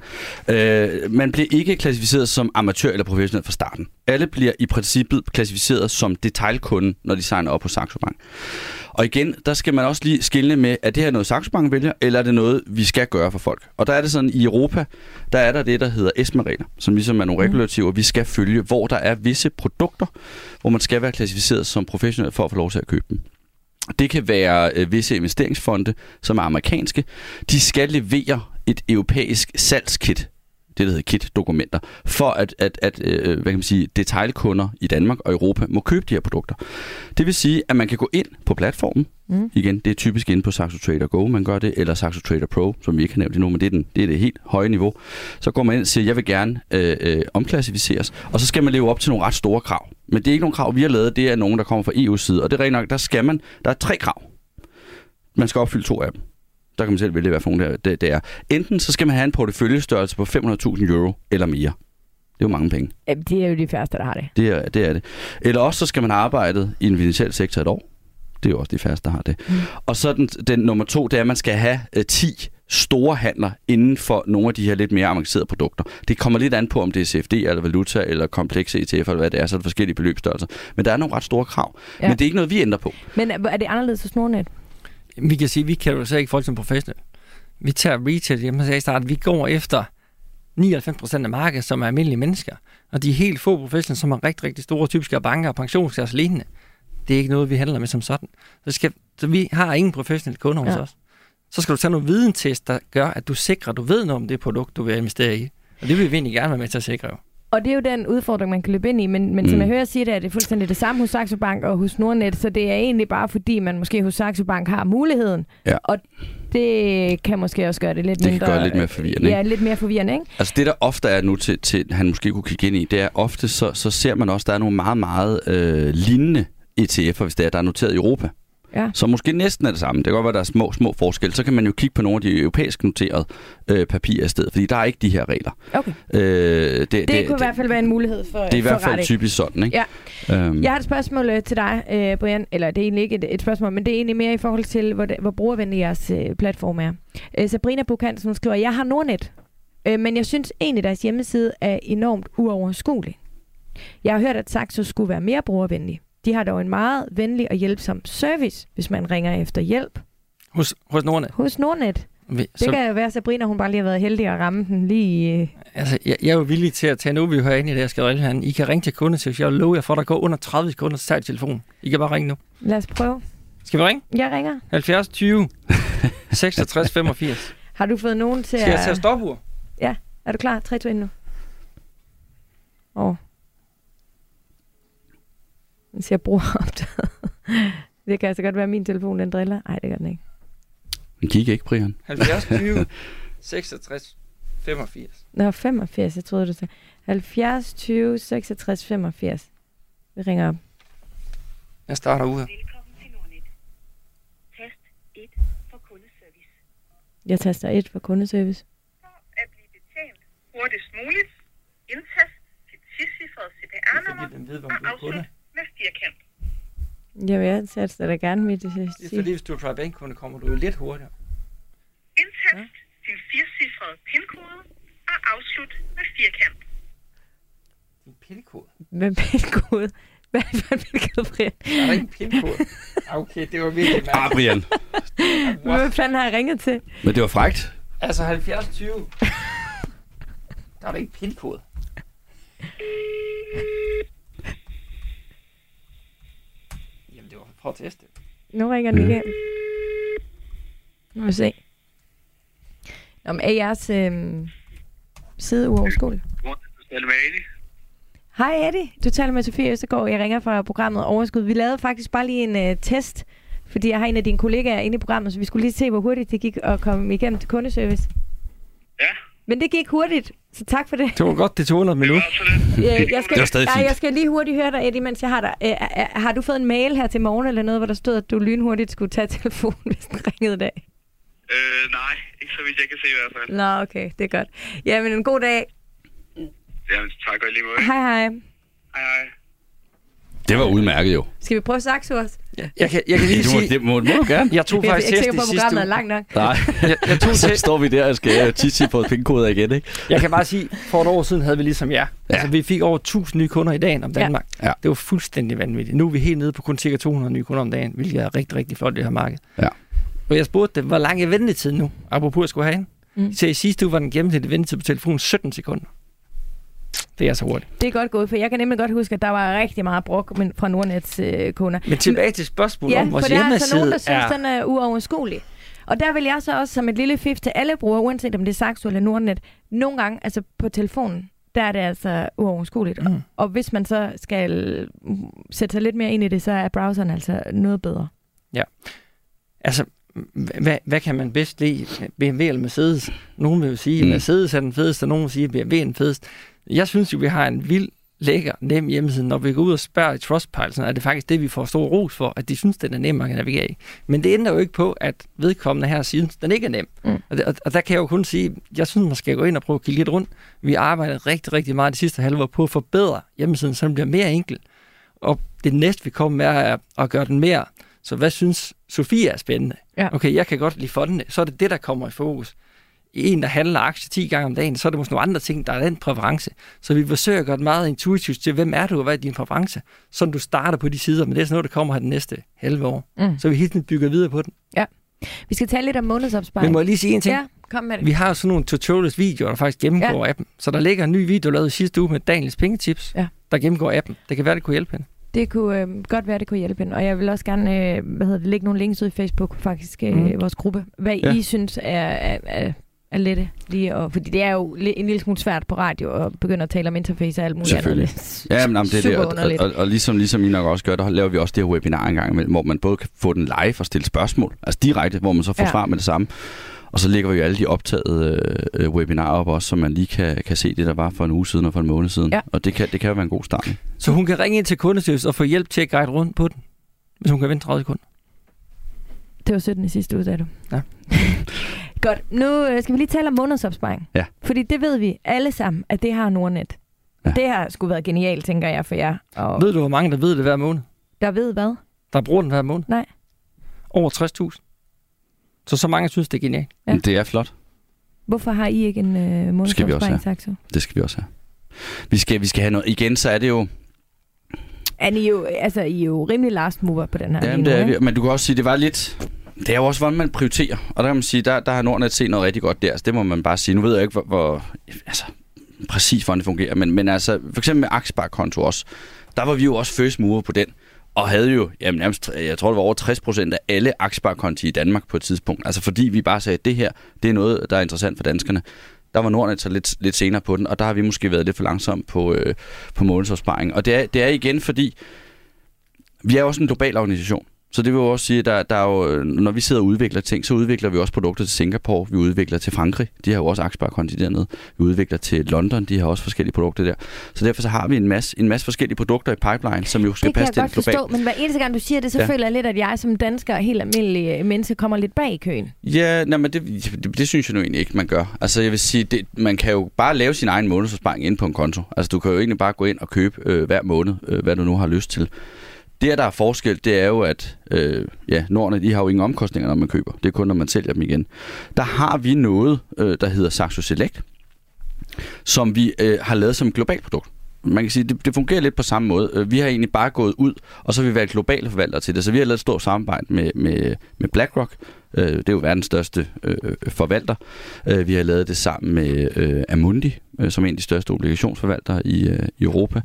den. Øh, man bliver ikke klassificeret som amatør eller professionel fra starten. Alle bliver i princippet klassificeret som detaljkunde, når de signer op på Saxo Bank. Og igen, der skal man også lige skille med, er det her noget Saxo Bank vælger, eller er det noget, vi skal gøre for folk? Og der er det sådan, i Europa, der er der det, der hedder ESMA-regler, som ligesom er nogle mm. regulativer, vi skal følge, hvor der er visse produkter, hvor man skal være klassificeret som professionel for at få lov til at købe dem. Det kan være øh, visse investeringsfonde, som er amerikanske. De skal levere et europæisk salgskit det, der hedder KIT-dokumenter, for at, at, at øh, hvad kan man sige, detaljkunder i Danmark og Europa må købe de her produkter. Det vil sige, at man kan gå ind på platformen, mm. igen, det er typisk inde på Saxo Trader Go, man gør det, eller Saxo Trader Pro, som vi ikke har nævnt endnu, men det er, den, det er det helt høje niveau. Så går man ind og siger, jeg vil gerne øh, øh, omklassificeres, og så skal man leve op til nogle ret store krav. Men det er ikke nogle krav, vi har lavet, det er nogen, der kommer fra EU's side, og det er rent nok, der skal man, der er tre krav. Man skal opfylde to af dem. Der kan man selv vælge, hvad for det, det, det er. Enten så skal man have en porteføljestørrelse på 500.000 euro eller mere. Det er jo mange penge. Ja, det er jo de færreste, der har det. Det er, det er det. Eller også så skal man have arbejdet i en finansiel sektor et år. Det er jo også de færreste, der har det. Mm. Og så den, den nummer to, det er, at man skal have øh, 10 store handler inden for nogle af de her lidt mere avancerede produkter. Det kommer lidt an på, om det er CFD eller valuta eller komplekse ETF eller hvad det er, så er det forskellige beløbsstørrelser. Men der er nogle ret store krav. Ja. Men det er ikke noget, vi ændrer på. Men er det anderledes hos Nordnet? Vi kan sige, at vi kan jo ikke folk som professionelle. Vi tager retail, jeg sagde i starten, vi går efter 99% af markedet, som er almindelige mennesker. Og de er helt få professionelle, som har rigtig, rigtig store typiske banker, pensionskasser og lignende. Det er ikke noget, vi handler med som sådan. Så, skal, så vi har ingen professionelle kunder hos ja. os. Så skal du tage nogle videntest, der gør, at du sikrer, at du ved noget om det produkt, du vil investere i. Og det vil vi egentlig gerne være med til at sikre. Jo. Og det er jo den udfordring, man kan løbe ind i, men, men mm. som jeg hører sige det, er det fuldstændig det samme hos Saxo Bank og hos Nordnet, så det er egentlig bare fordi, man måske hos Saxo Bank har muligheden. Ja. Og Det kan måske også gøre det lidt Det kan mindre... gøre det lidt mere forvirrende? Ja, lidt mere forvirrende, ikke? Altså det, der ofte er nu til, til han måske kunne kigge ind i, det er ofte, så, så ser man også, der er nogle meget, meget øh, lignende ETF'er, hvis det er, der er noteret i Europa. Ja. Så måske næsten er det samme. Det kan godt være, der er små, små forskelle. Så kan man jo kigge på nogle af de europæisk noterede øh, papirer i stedet, fordi der er ikke de her regler. Okay. Øh, det, det, Det, kunne i hvert fald være en mulighed for det er i hvert fald typisk sådan, ikke? Ja. Øhm, Jeg har et spørgsmål øh, til dig, øh, Brian. Eller det er egentlig ikke et, et spørgsmål, men det er egentlig mere i forhold til, hvor, det, hvor brugervenlig jeres øh, platform er. Øh, Sabrina Bukhansen hun skriver, jeg har Nordnet, øh, men jeg synes egentlig, deres hjemmeside er enormt uoverskuelig. Jeg har hørt, at Saxo skulle være mere brugervenlig. De har dog en meget venlig og hjælpsom service, hvis man ringer efter hjælp. Hos, hos Nordnet. Hos Nordnet. Vi- Det Så, kan jo være, at Sabrina hun bare lige har været heldig at ramme den lige... Øh, altså, jeg, jeg, er jo villig til at tage nu, vi hører ind i det her skadrille her. I kan ringe til kundeservice. Jeg vil love jer for, at der går under 30 sekunder til tage telefon. I kan bare ringe nu. lad os prøve. Skal vi ringe? Jeg ringer. 70 20 66 85. Har du fået nogen til Skal jeg at... tage stopur? Er du klar? 3, 2, 1 nu. Åh. Den siger brugeroptaget. det kan altså godt være, at min telefon den driller. Nej, det gør den ikke. Men kig ikke, Brian. 70 20 66 85. Nå, 85, jeg troede, du sagde. 70, 20, 66, 85. Vi ringer op. Jeg starter ud her. Velkommen til Nordnet. Tast 1 for kundeservice. Jeg taster 1 for kundeservice. For at blive betjent hurtigst muligt, indtast dit tidscifrede CPR-nummer den ved, og afslut med firkant. Jeg vil ansætte dig gerne mit øh, Det er fordi, hvis du er TriBank-kunde, kommer du jo lidt hurtigere. Indtast din firecifrede PIN-kode og afslut med firkant. Din pindkode. Hvad pindkode? Hvad er det for en pindkode, Brian? Der er ikke en pindkode. Okay, det var virkelig Ah, mærkeligt. Brian. Hvad fanden har jeg ringet til? Men det var frægt. Altså 70 20. Der er der ikke pindkode. For at teste. Nu ringer den Mm. igen. Nu må vi se. Om er jeres øh, side uoverskuelig? Hej Eddie, du taler med Sofie Østergaard. Jeg ringer fra programmet Overskud. Vi lavede faktisk bare lige en øh, test, fordi jeg har en af dine kollegaer inde i programmet, så vi skulle lige se, hvor hurtigt det gik at komme igennem til kundeservice. Ja, Men det gik hurtigt, så tak for det. Det var godt, det tog under et minut. Øh, jeg skal, Det var stadig jeg skal lige hurtigt høre dig, Eddie, mens jeg har dig. Øh, har du fået en mail her til morgen eller noget, hvor der stod, at du lynhurtigt skulle tage telefonen, hvis den ringede i dag? Øh, nej, ikke så vidt jeg kan se i hvert fald. Nå, okay, det er godt. Jamen, en god dag. Jamen, tak og lige måde. Hej, hej. Hej, hej. Det var udmærket jo. Skal vi prøve Saxo også? Jeg kan, jeg kan lige Det må, sige, det må, må du gerne. jeg tog Jeg er faktisk ikke test sikker i på, at sidste programmet er uge. langt nok. Nej, Jeg, jeg, tog så står vi der og skal tisse på pindkoder igen, ikke? jeg kan bare sige, for et år siden havde vi ligesom jer. Ja. Altså, vi fik over 1000 nye kunder i dagen om Danmark. Ja. Det var fuldstændig vanvittigt. Nu er vi helt nede på kun cirka 200 nye kunder om dagen, hvilket er rigtig, rigtig flot i det her marked. Ja. Og jeg spurgte dem, hvor lang er ventetiden nu, apropos at skulle have en. Mm. Så i sidste uge var den gennemsnitlige ventetid på telefonen 17 sekunder. Det er så hurtigt. Det er godt gået, for jeg kan nemlig godt huske, at der var rigtig meget brok men- fra Nordnets øh, kunder. Men tilbage til spørgsmålet Ja, om for vores der er altså nogen, hjemmeside der synes, er... den er uoverskuelig. Og der vil jeg så også som et lille fif til alle brugere, uanset om det er Saxo eller Nordnet, nogle gange, altså på telefonen, der er det altså uoverskueligt. Mm. Og hvis man så skal mm, sætte sig lidt mere ind i det, så er browseren altså noget bedre. Altså, hvad, hvad kan man bedst lide? BMW eller Mercedes? Nogen vil jo sige, at Mm. Mercedes er den fedeste, og nogen vil sige, at BMW er den fedeste. Jeg synes jo, vi har en vild, lækker, nem hjemmeside. Når vi går ud og spørger i Trustpilot, så er det faktisk det, vi får stor ros for, at de synes, den er nem at navigere i. Men det ændrer jo ikke på, at vedkommende her synes, den ikke er nem. Mm. Og, det, og, og der kan jeg jo kun sige, jeg synes, man skal gå ind og prøve at kigge lidt rundt. Vi arbejder rigtig, rigtig meget de sidste halve år på at forbedre hjemmesiden, så den bliver mere enkel. Og det næste, vi kommer med, er at gøre den mere. Så hvad synes Sofie er spændende? Ja. Okay, jeg kan godt lide fondene. Så er det det, der kommer i fokus. En, der handler aktier 10 gange om dagen, så er det måske nogle andre ting, der er den præference. Så vi forsøger at gøre det meget intuitivt til, hvem er du, og hvad er din præference? Så du starter på de sider, men det er sådan noget, der kommer her den næste halve år. Mm. Så vi hele tiden bygger videre på den. Vi skal tale lidt om månedsopsparing. Men må jeg lige sige en ting? Ja, kom med det. Vi har jo sådan nogle tutorials videoer, der faktisk gennemgår ja. appen. Så der ligger en ny video lavet sidste uge med Daniels pengetips, Ja. der gennemgår appen. Det kan være, det kunne hjælpe hende. Det kunne øh, godt være, det kunne hjælpe hende. Og jeg vil også gerne øh, hvad hedder det, lægge nogle links ud i Facebook, faktisk, øh, Mm. vores gruppe. Hvad Ja. I synes er, er, er Alette lige og, fordi det er jo en lille smule svært på radio at begynde at tale om interface og alt muligt Selvfølgelig. andet. Ja, men, jamen, det er det. Og, og, og, og, ligesom, ligesom I nok også gør, der laver vi også det her webinar en gang imellem, hvor man både kan få den live og stille spørgsmål, altså direkte, hvor man så får Ja. svar med det samme. Og så lægger vi jo alle de optagede øh, øh, webinarer op også, så man lige kan, kan se det, der var for en uge siden og for en måned siden. Ja. Og det kan, det kan jo være en god start. Så hun kan ringe ind til kundeservice og få hjælp til at guide rundt på den, hvis hun kan vente 30 sekunder. Det var 17 i sidste uge, sagde du. Ja. Godt, nu øh, skal vi lige tale om månedsopsparing. Ja. Fordi det ved vi alle sammen, at det har Nordnet. Ja. Det har sgu været genialt, tænker jeg, for jer. Og Ved du, hvor mange der ved det hver måned? der ved hvad? Der bruger den hver måned? Nej. Over 60.000. Så så mange synes, det er genialt. Ja. Det er flot. Hvorfor har I ikke en øh, månedsopsparing? Det skal vi også have. Vi skal, vi skal have noget. Igen, så er det jo... Er I jo, altså, I er jo rimelig last mover på den her Ja, lige det er vi. Men du kan også sige, det var lidt... Det er jo også, hvordan man prioriterer. Og der kan man sige, der, der har Nordnet set noget rigtig godt der. Så det må man bare sige. Nu ved jeg ikke, hvor, hvor altså, præcis hvordan det fungerer. Men, men altså, for eksempel med aktiesparekonto også. Der var vi jo også first mover på den. Og havde jo, jamen nærmest, jeg tror det var over 60 procent af alle aktiesparekonti i Danmark på et tidspunkt. Altså fordi vi bare sagde, at det her, det er noget, der er interessant for danskerne. Der var Nordnet så lidt, lidt senere på den, og der har vi måske været lidt for langsomme på, øh, på månedsopsparing. Og det er, det er igen fordi, vi er også en global organisation. Så det vil jo også sige, at der, der er jo, når vi sidder og udvikler ting, så udvikler vi også produkter til Singapore, vi udvikler til Frankrig, de har jo også aktiesparekonti dernede, vi udvikler til London, de har også forskellige produkter der. Så derfor så har vi en masse, en masse forskellige produkter i pipeline, som jo skal Det kan passe jeg til godt globalt. forstå, men hver eneste gang du siger det, så ja. Ja. føler jeg lidt, at jeg som dansker og helt almindelig øh, menneske kommer lidt bag i køen. Ja, nej, men det, det, det synes jeg nu egentlig ikke, man gør. Altså jeg vil sige, det, man kan jo bare lave sin egen månedsopsparing ind på en konto. Altså du kan jo egentlig bare gå ind og købe øh, hver måned, øh, hvad du nu har lyst til. Det, der er forskel, det er jo, at øh, ja, Nordnet, de har jo ingen omkostninger, når man køber. Det er kun, når man sælger dem igen. Der har vi noget, øh, der hedder Saxo Select, som vi øh, har lavet som et globalt produkt. Man kan sige, det, det fungerer lidt på samme måde. Øh, vi har egentlig bare gået ud, og så har vi været globale forvaltere til det. Så vi har lavet et stort samarbejde med, med, med BlackRock. Øh, Det er jo verdens største øh, forvalter. Øh, Vi har lavet det sammen med øh, Amundi, øh, som er en af de største obligationsforvaltere i, øh, i Europa.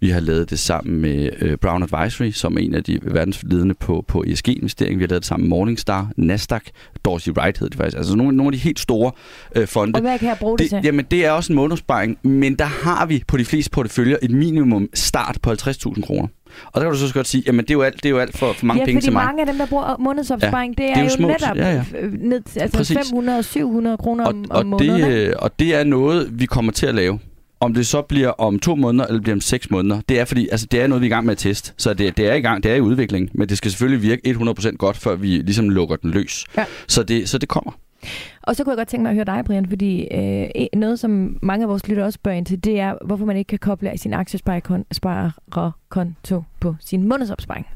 Vi har lavet det sammen med øh, Brown Advisory, som er en af de verdensledende på, på ESG-investering. Vi har lavet det sammen med Morningstar, Nasdaq, Dorsey Wright hed det faktisk. Altså nogle, nogle af de helt store øh, fonde. Og hvad kan jeg bruge det, Det, til? jamen, det er også en månedsparing, men der har vi på de fleste porteføljer et minimum start på 50.000 kroner. Og der kan du så godt sige, jamen det er jo alt, det er jo alt for, for mange ja, penge til mig. mange af dem, der bruger månedsopsparing, ja, det, er det er jo jo små- netop ja, ja. øh, ned, til- altså Præcis. 500-700 kroner Og, om, og, om måneden. det, øh, og det er noget, vi kommer til at lave. Om det så bliver om to måneder, eller bliver om seks måneder, det er fordi, altså det er noget, vi er i gang med at teste. Så det, det er i gang, det er i udvikling, men det skal selvfølgelig virke 100% godt, før vi ligesom lukker den løs. Ja. Så, det, så det kommer. Og så kunne jeg godt tænke mig at høre dig, Brian, fordi øh, en- noget, som mange af vores lyttere også spørger ind til, det er, hvorfor man ikke kan koble af sin aktiesparekonto på sin månedsopsparing.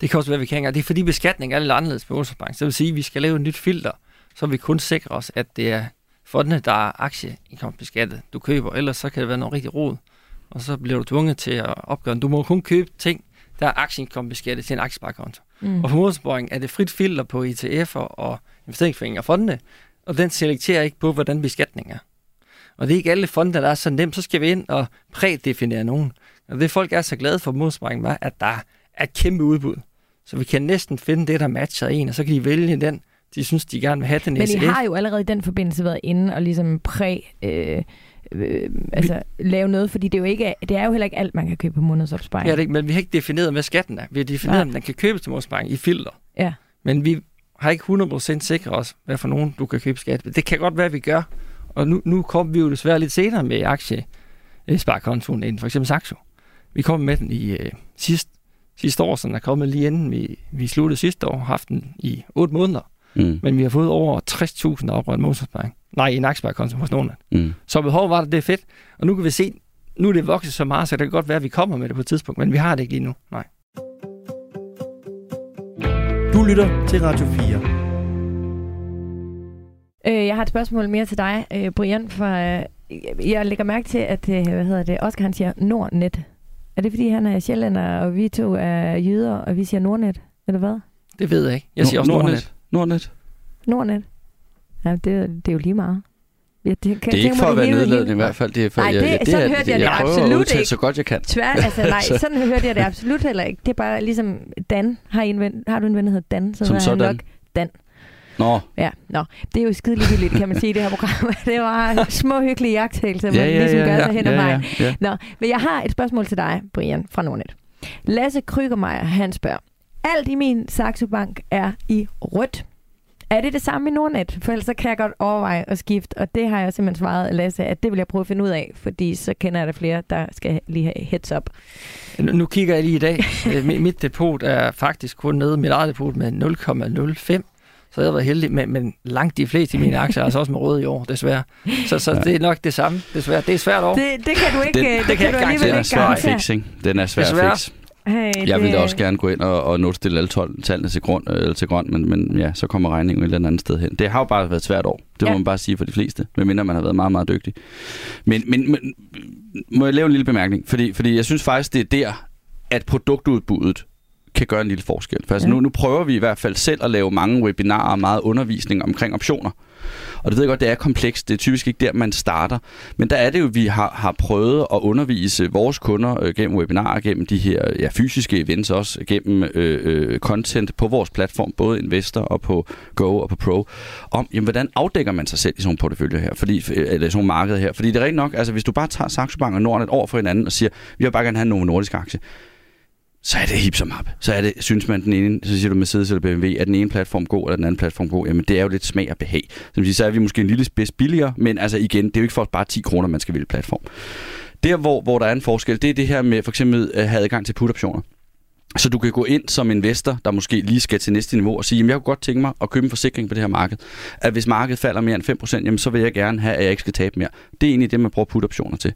Det kan også være, vi kan Det er fordi beskatning er lidt anderledes på Olsenbank. Så det vil sige, at vi skal lave et nyt filter, så vi kun sikrer os, at det er fondene, der er aktieindkomstbeskattet, du køber. Ellers så kan det være noget rigtig rod. Og så bliver du tvunget til at opgøre. Du må kun købe ting, der er aktieindkomstbeskattet til en aktiesparekonto. Mm. Og for månedsopsparing er det frit filter på ETF'er og investeringsforeninger og fondene, og den selekterer ikke på, hvordan beskatningen er. Og det er ikke alle fonde, der er så nemt. Så skal vi ind og prædefinere nogen. Og det folk er så glade for månedsopsparing, var, at der er et kæmpe udbud. Så vi kan næsten finde det, der matcher en, og så kan de vælge den, de synes, de gerne vil have den Men I har jo allerede i den forbindelse været inde og ligesom præ... Øh, øh, altså lave noget, fordi det er, jo ikke, det er jo heller ikke alt, man kan købe på månedsopsparing. Ja, det, men vi har ikke defineret, hvad skatten er. Vi har defineret, Nej. at den kan købes til månedsopsparing i filter. Ja. Men vi har ikke 100% sikret os, hvad for nogen du kan købe skat. Det kan godt være, at vi gør. Og nu, nu kommer vi jo desværre lidt senere med aktiesparekontoen end for eksempel Saxo. Vi kom med den i øh, sidst, sidste år, så den er kommet lige inden vi, vi sluttede sidste år, haft den i 8 måneder. Mm. Men vi har fået over 60.000 der oprettet månedsopsparing. Nej, i en aktiesparekonto hos nogen. Mm. Så behov var det, det er fedt. Og nu kan vi se, nu er det vokset så meget, så det kan godt være, at vi kommer med det på et tidspunkt, men vi har det ikke lige nu. Nej. Du lytter til Radio 4. Øh, jeg har et spørgsmål mere til dig, øh, Brian, for øh, jeg lægger mærke til, at øh, hvad hedder det, Oscar han siger Nordnet. Er det fordi, han er sjællænder, og vi to er jyder, og vi siger Nordnet? Eller hvad? Det ved jeg ikke. Jeg siger også Nordnet. Nordnet. Nordnet? Ja, det, det er jo lige meget. Ja, det, kan, Det er ikke for at være nedladende i hvert fald. Det er for, Nej, jeg, det- det, sådan er, hørte jeg jeg det prøver absolut ikke. så godt jeg kan. Tvær, altså nej, Så- sådan hørte jeg det absolut heller ikke. Det er bare ligesom Dan. Har, en ven, har du en ven, der hedder Dan? Så Som sådan. nok Dan. Nå, Ja, nå. Det er jo skide ligegyldigt, kan man sige, i det her program. Det var små hyggelige jagttagelser, man ja, ja, ligesom ja, gør ja, sig hen ja, ja, ja. Nå, men jeg har et spørgsmål til dig, Brian, fra Nordnet. Lasse Krygermeier, han spørger. Alt i min Saxo Bank er i rødt. Er det det samme i Nordnet? For ellers så kan jeg godt overveje at skifte, og det har jeg simpelthen svaret Lasse, at det vil jeg prøve at finde ud af, fordi så kender jeg der flere, der skal lige have heads up. Nu, nu kigger jeg lige i dag. Øh, mit- depot er faktisk kun nede, mit eget depot med 0,05. Så jeg har været heldig, men, men langt de fleste af mine aktier er altså også med røde i år, desværre. Så, så det er nok det samme, desværre. Det er svært år. Det, det kan du ikke, Den- øh, det det kan kan du ikke alligevel Den er ikke svær at garantere. fikse? Den er svær at fikse. Hey, Jeg det- ville også gerne gå ind og, og nulstille alle 12 tallene til grund, øh, eller til grøn, men, men ja, så kommer regningen et eller andet sted hen. Det har jo bare været et svært år. Det må Ja. man bare sige for de fleste, medmindre man har været meget, meget dygtig. Men, men, men må jeg lave en lille bemærkning? Fordi, fordi jeg synes faktisk, det er der, at produktudbuddet kan gøre en lille forskel. For altså Ja. nu, nu prøver vi i hvert fald selv at lave mange webinarer og meget undervisning omkring optioner. Og det ved jeg godt, det er komplekst. Det er typisk ikke der, man starter. Men der er det jo, vi har, har prøvet at undervise vores kunder øh, gennem webinarer, gennem de her ja, fysiske events også, gennem øh, øh, content på vores platform, både Investor og på Go og på Pro, om, jamen, hvordan afdækker man sig selv i sådan nogle porteføljer her, fordi, øh, eller i sådan nogle markeder her. Fordi det er rigtigt nok, altså hvis du bare tager Saxo Bank og Norden et år for hinanden og siger, vi vil bare gerne have nogle nordiske aktier, så er det hip som hap. Så er det, synes man den ene, så siger du Mercedes eller BMW, er den ene platform god, eller den anden platform god? Jamen det er jo lidt smag og behag. Som siger, så er vi måske en lille spids billigere, men altså igen, det er jo ikke for bare 10 kroner, man skal vælge platform. Der, hvor, hvor der er en forskel, det er det her med for eksempel at have adgang til put-optioner. Så du kan gå ind som investor, der måske lige skal til næste niveau og sige, jamen jeg kunne godt tænke mig at købe en forsikring på det her marked. At hvis markedet falder mere end 5%, jamen så vil jeg gerne have, at jeg ikke skal tabe mere. Det er egentlig det, man bruger put-optioner til.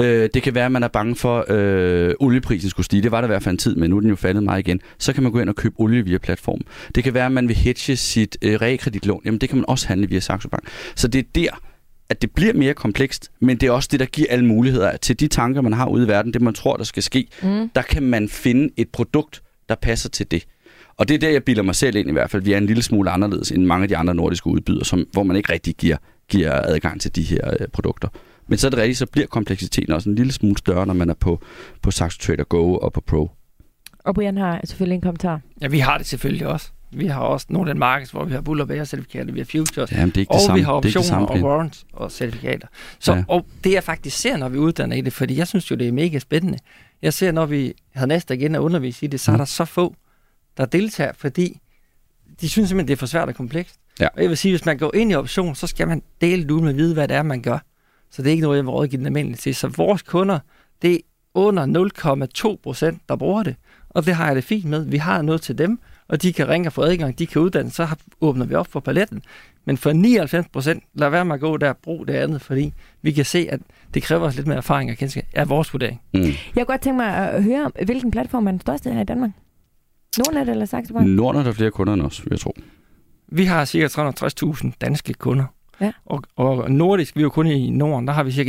Øh, det kan være, at man er bange for, øh, olieprisen skulle stige. Det var der i hvert fald en tid, men nu er den jo faldet meget igen. Så kan man gå ind og købe olie via platformen. Det kan være, at man vil hedge sit øh, realkreditlån. Jamen det kan man også handle via Saxo Bank. Så det er der, at det bliver mere komplekst, men det er også det, der giver alle muligheder til de tanker, man har ude i verden, det man tror, der skal ske. Mm. Der kan man finde et produkt, der passer til det. Og det er der, jeg bilder mig selv ind i hvert fald. Vi er en lille smule anderledes end mange af de andre nordiske udbydere, som, hvor man ikke rigtig giver, giver adgang til de her øh, produkter. Men så er det rigtigt, så bliver kompleksiteten også en lille smule større, når man er på, på Saxo Trader Go og på Pro. Og Brian har selvfølgelig en kommentar. Ja, vi har det selvfølgelig også. Vi har også nogle af den markeds, hvor vi har bull og bære certifikater, vi har futures, Jamen, det er ikke og det samme. vi har det er ikke det optioner samme, og warrants og certifikater. Så, Ja. Og det jeg faktisk ser, når vi uddanner i det, fordi jeg synes jo, det er mega spændende. Jeg ser, når vi havde næste igen at undervise i det, så er Mm. der så få, der deltager, fordi de synes simpelthen, det er for svært og komplekst. Ja. Og jeg vil sige, hvis man går ind i option, så skal man dele det ud med at vide, hvad det er, man gør. Så det er ikke noget, jeg vil rådgive den almindelige til. Så vores kunder, det er under 0,2 procent, der bruger det. Og det har jeg det fint med. Vi har noget til dem, og de kan ringe og få adgang, de kan uddanne, så har- åbner vi op for paletten. Men for 99 procent, lad være med at gå der og bruge det andet, fordi vi kan se, at det kræver os lidt mere erfaring og kendskab, er vores vurdering. Mm. Jeg kunne godt tænke mig at høre, om, hvilken platform er den største her i Danmark? Nordnet eller Saxo Bank? Norden er der flere kunder end os, vil jeg tro. Vi har ca. 360.000 danske kunder. Ja. Og, og nordisk, vi er jo kun i Norden, der har vi ca.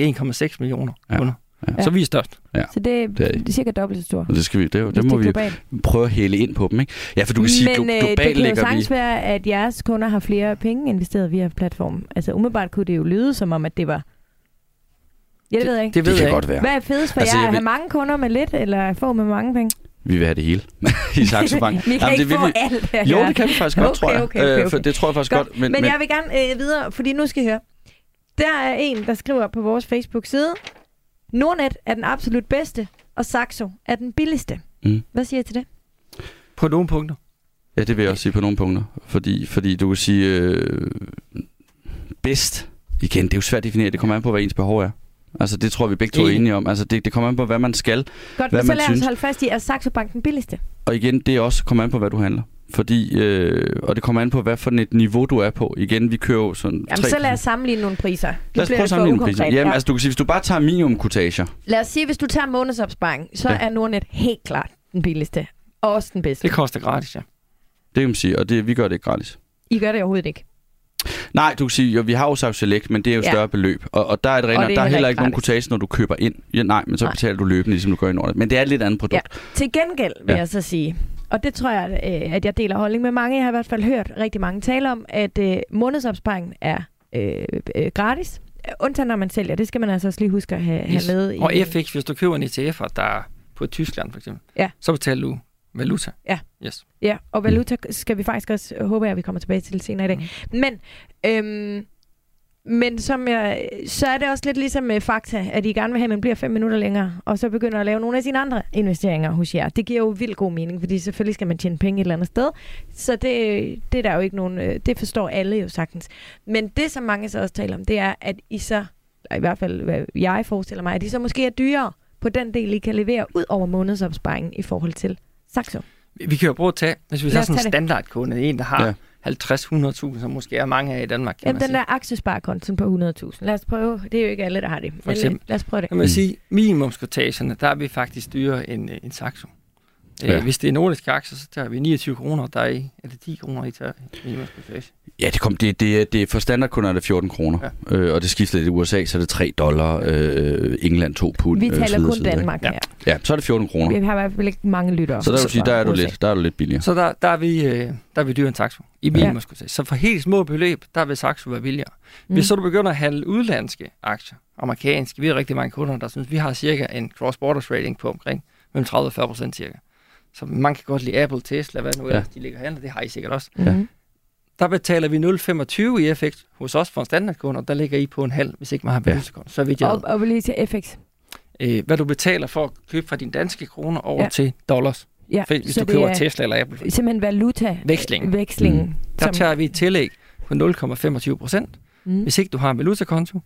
1,6 millioner Ja. kunder. Ja. Så vi er størst. Så det er, Det er det cirka dobbelt så stort. Og det, skal vi, det, det må er vi prøve at hælde ind på dem, ikke? Ja, for du kan sige, Men glo- øh, globalt det kan jo ligger vi... sagtens være, at jeres kunder har flere penge investeret via platformen. Altså umiddelbart kunne det jo lyde som om, at det var... Ja, det, ved jeg ikke. Det ved Det jeg kan ikke. godt være. Hvad er fedest for Altså, jer? jeg At vil- have mange kunder med lidt, eller få med mange penge? Vi vil have det hele i Saxo Bank. vi kan Jamen, ikke det vil få vi- alt her. Jo, det kan vi faktisk godt, Okay, tror jeg. okay, okay, Øh, for okay. det tror jeg faktisk Godt. godt. Men, men jeg vil gerne øh, videre, fordi nu skal I høre. Der er en, der skriver på vores Facebook-side, Nordnet er den absolut bedste, og Saxo er den billigste. Mm. Hvad siger I til det? På nogle punkter. Ja, det vil jeg også sige på nogle punkter. Fordi, fordi du kan sige, øh, bedst, igen, det er jo svært at definere, det kommer an på, hvad ens behov er. Altså, det tror jeg, vi begge to er Enig. enige om. Altså, det, det kommer an på, hvad man skal. Godt, Hvad så man lad os synes. holde fast i, at Saxo Bank den billigste. Og igen, det er også kommer an på, hvad du handler. Fordi, øh, og det kommer an på, hvad for et niveau du er på. Igen, vi kører jo sådan... Jamen, tre- så lad os sammenligne nogle priser. Nu Lad os prøve at sammenligne priser. ukonkret. Jamen, Ja. altså, du kan sige, hvis du bare tager minimumkutager, Lad os sige, hvis du tager månedsopsparing, så Ja. er Nordnet helt klart den billigste. Og også den bedste. Det koster gratis, ja. det kan man sige, og det, vi gør det ikke gratis. I gør det overhovedet ikke. Nej, du kan sige, jo, vi har jo Saxo Select, men det er jo Ja. større beløb. Og, og der er, det rent, Og det er der er heller ikke nogen kutage, når du køber ind. Ja, nej, men så Nej. betaler du løbende, ligesom du gør i Norden. Men det er et lidt andet produkt. Til gengæld vil Ja. jeg så sige, og det tror jeg, øh, at jeg deler holdning med mange. Jeg har i hvert fald hørt rigtig mange tale om, at øh, månedsopsparingen er øh, øh, gratis. Undtagen når man sælger. Det skal man altså også lige huske at have, have Yes. med. Og i, FX, hvis du køber en ETF, der er på Tyskland for eksempel, Ja. så betaler du Valuta. Ja. Yes. Ja, og valuta skal vi faktisk også, håber jeg, at vi kommer tilbage til senere i dag. Mm. Men, øhm, men som jeg, så er det også lidt ligesom med Fakta, at I gerne vil have, at man bliver fem minutter længere, og så begynder at lave nogle af sine andre investeringer hos jer. Det giver jo vildt god mening, fordi selvfølgelig skal man tjene penge et eller andet sted. Så det, det er der jo ikke nogen, øh, det forstår alle jo sagtens. Men det, som mange så også taler om, det er, at I så, i hvert fald hvad jeg forestiller mig, at I så måske er dyrere på den del, I kan levere ud over månedsopsparingen i forhold til Saxo. Vi, vi kan jo prøve at tage, hvis vi tager sådan en standardkunde, en der har Ja. ja. 50-100.000, som måske er mange af i Danmark, kan Ja, man den sige. der aktiesparekonten på 100.000. Lad os prøve. Det er jo ikke alle, der har det. Men eksempel. lad os prøve det. Kan man Mm. sige, minimumskortagerne, der er vi faktisk dyrere end øh, en Saxo. Ja. Ja. Hvis det er nordiske aktier, så tager vi 29 kroner, der er, i, er det 10 kroner, I tager i minimumskortage. Ja, det, kom, det, det, er- det er for standardkunder er det 14 kroner, ja. øh, og det skifter lidt i USA, så er det 3 dollar, øh, England 2 pund. Vi øh, taler så videre, kun så videre, Danmark Ja. her. Ja, så er det 14 kroner. Vi har i hvert fald ikke mange lyttere. Så der, vil sige, der, er du USA. lidt, der er du lidt billigere. Så der, der, er vi, øh, der er vi dyrere end Saxo i minimumskortage. Så for helt små beløb, der vil Saxo være billigere. Mm. Hvis så du begynder at handle udlandske aktier, amerikanske, vi har rigtig mange kunder, der synes, vi har cirka en cross-border trading på omkring mellem 30 og 40 procent cirka. Så man kan godt lide Apple, Tesla, hvad nu Ja. ellers de ligger handler, det har I sikkert også. Mm. Der betaler vi 0,25 i FX hos os for en standardkunde, og der ligger I på en halv, hvis ikke man har Ja. valutakonto. Så vidt jeg Og, og lige til FX. øh, hvad du betaler for at købe fra dine danske kroner over Ja. ja. til dollars. Ja, For, hvis så du køber er Tesla eller Apple. simpelthen valuta Veksling. Vekslingen. Mm. Der tager vi et tillæg på 0,25 procent, mm. hvis ikke du har en valutakonto.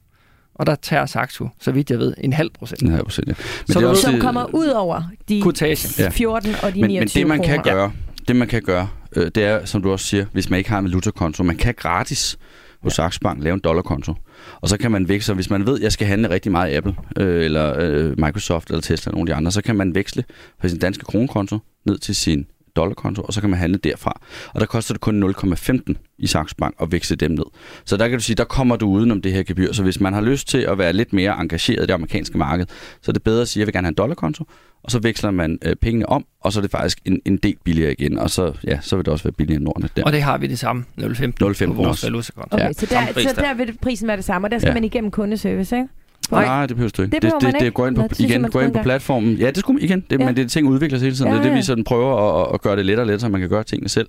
Og der tager Saxo, så vidt jeg ved, en halv procent. Ja, procent, ja. Men Så det er også som det- kommer ud over de Kortagen. Ja. 14 og de men, 29 men det man kan kroner. gøre, det man kan gøre, øh, det er, som du også siger, hvis man ikke har en valutakonto, man kan gratis hos Saxo Bank lave en dollarkonto. Og så kan man veksle, hvis man ved, at jeg skal handle rigtig meget Apple, øh, eller øh, Microsoft, eller Tesla, eller nogle af de andre, så kan man veksle fra sin danske kronekonto ned til sin dollarkonto, og så kan man handle derfra. Og der koster det kun 0,15 i Saxo Bank at veksle dem ned. Så der kan du sige, der kommer du udenom det her gebyr. Så hvis man har lyst til at være lidt mere engageret i det amerikanske marked, så er det bedre at sige, at jeg vil gerne have en dollarkonto, og så veksler man øh, pengene om, og så er det faktisk en, en del billigere igen, og så, ja, så vil det også være billigere end Nordnet der. Og det har vi det samme, 0,15 0,15 på vores valutakonto. Okay, Ja. så, der, så der. der vil prisen være det samme, og der skal Ja. man igennem kundeservice, ikke? Nej, Nej, det behøver du ikke. Det det, det, det går ind på, Nå, igen, går ind på platformen. Ja, det skulle igen. Det, Ja. Men det er ting udvikler sig hele tiden. Ja, det er det, ja. vi sådan prøver at, at gøre det lettere og lettere, så man kan gøre tingene selv.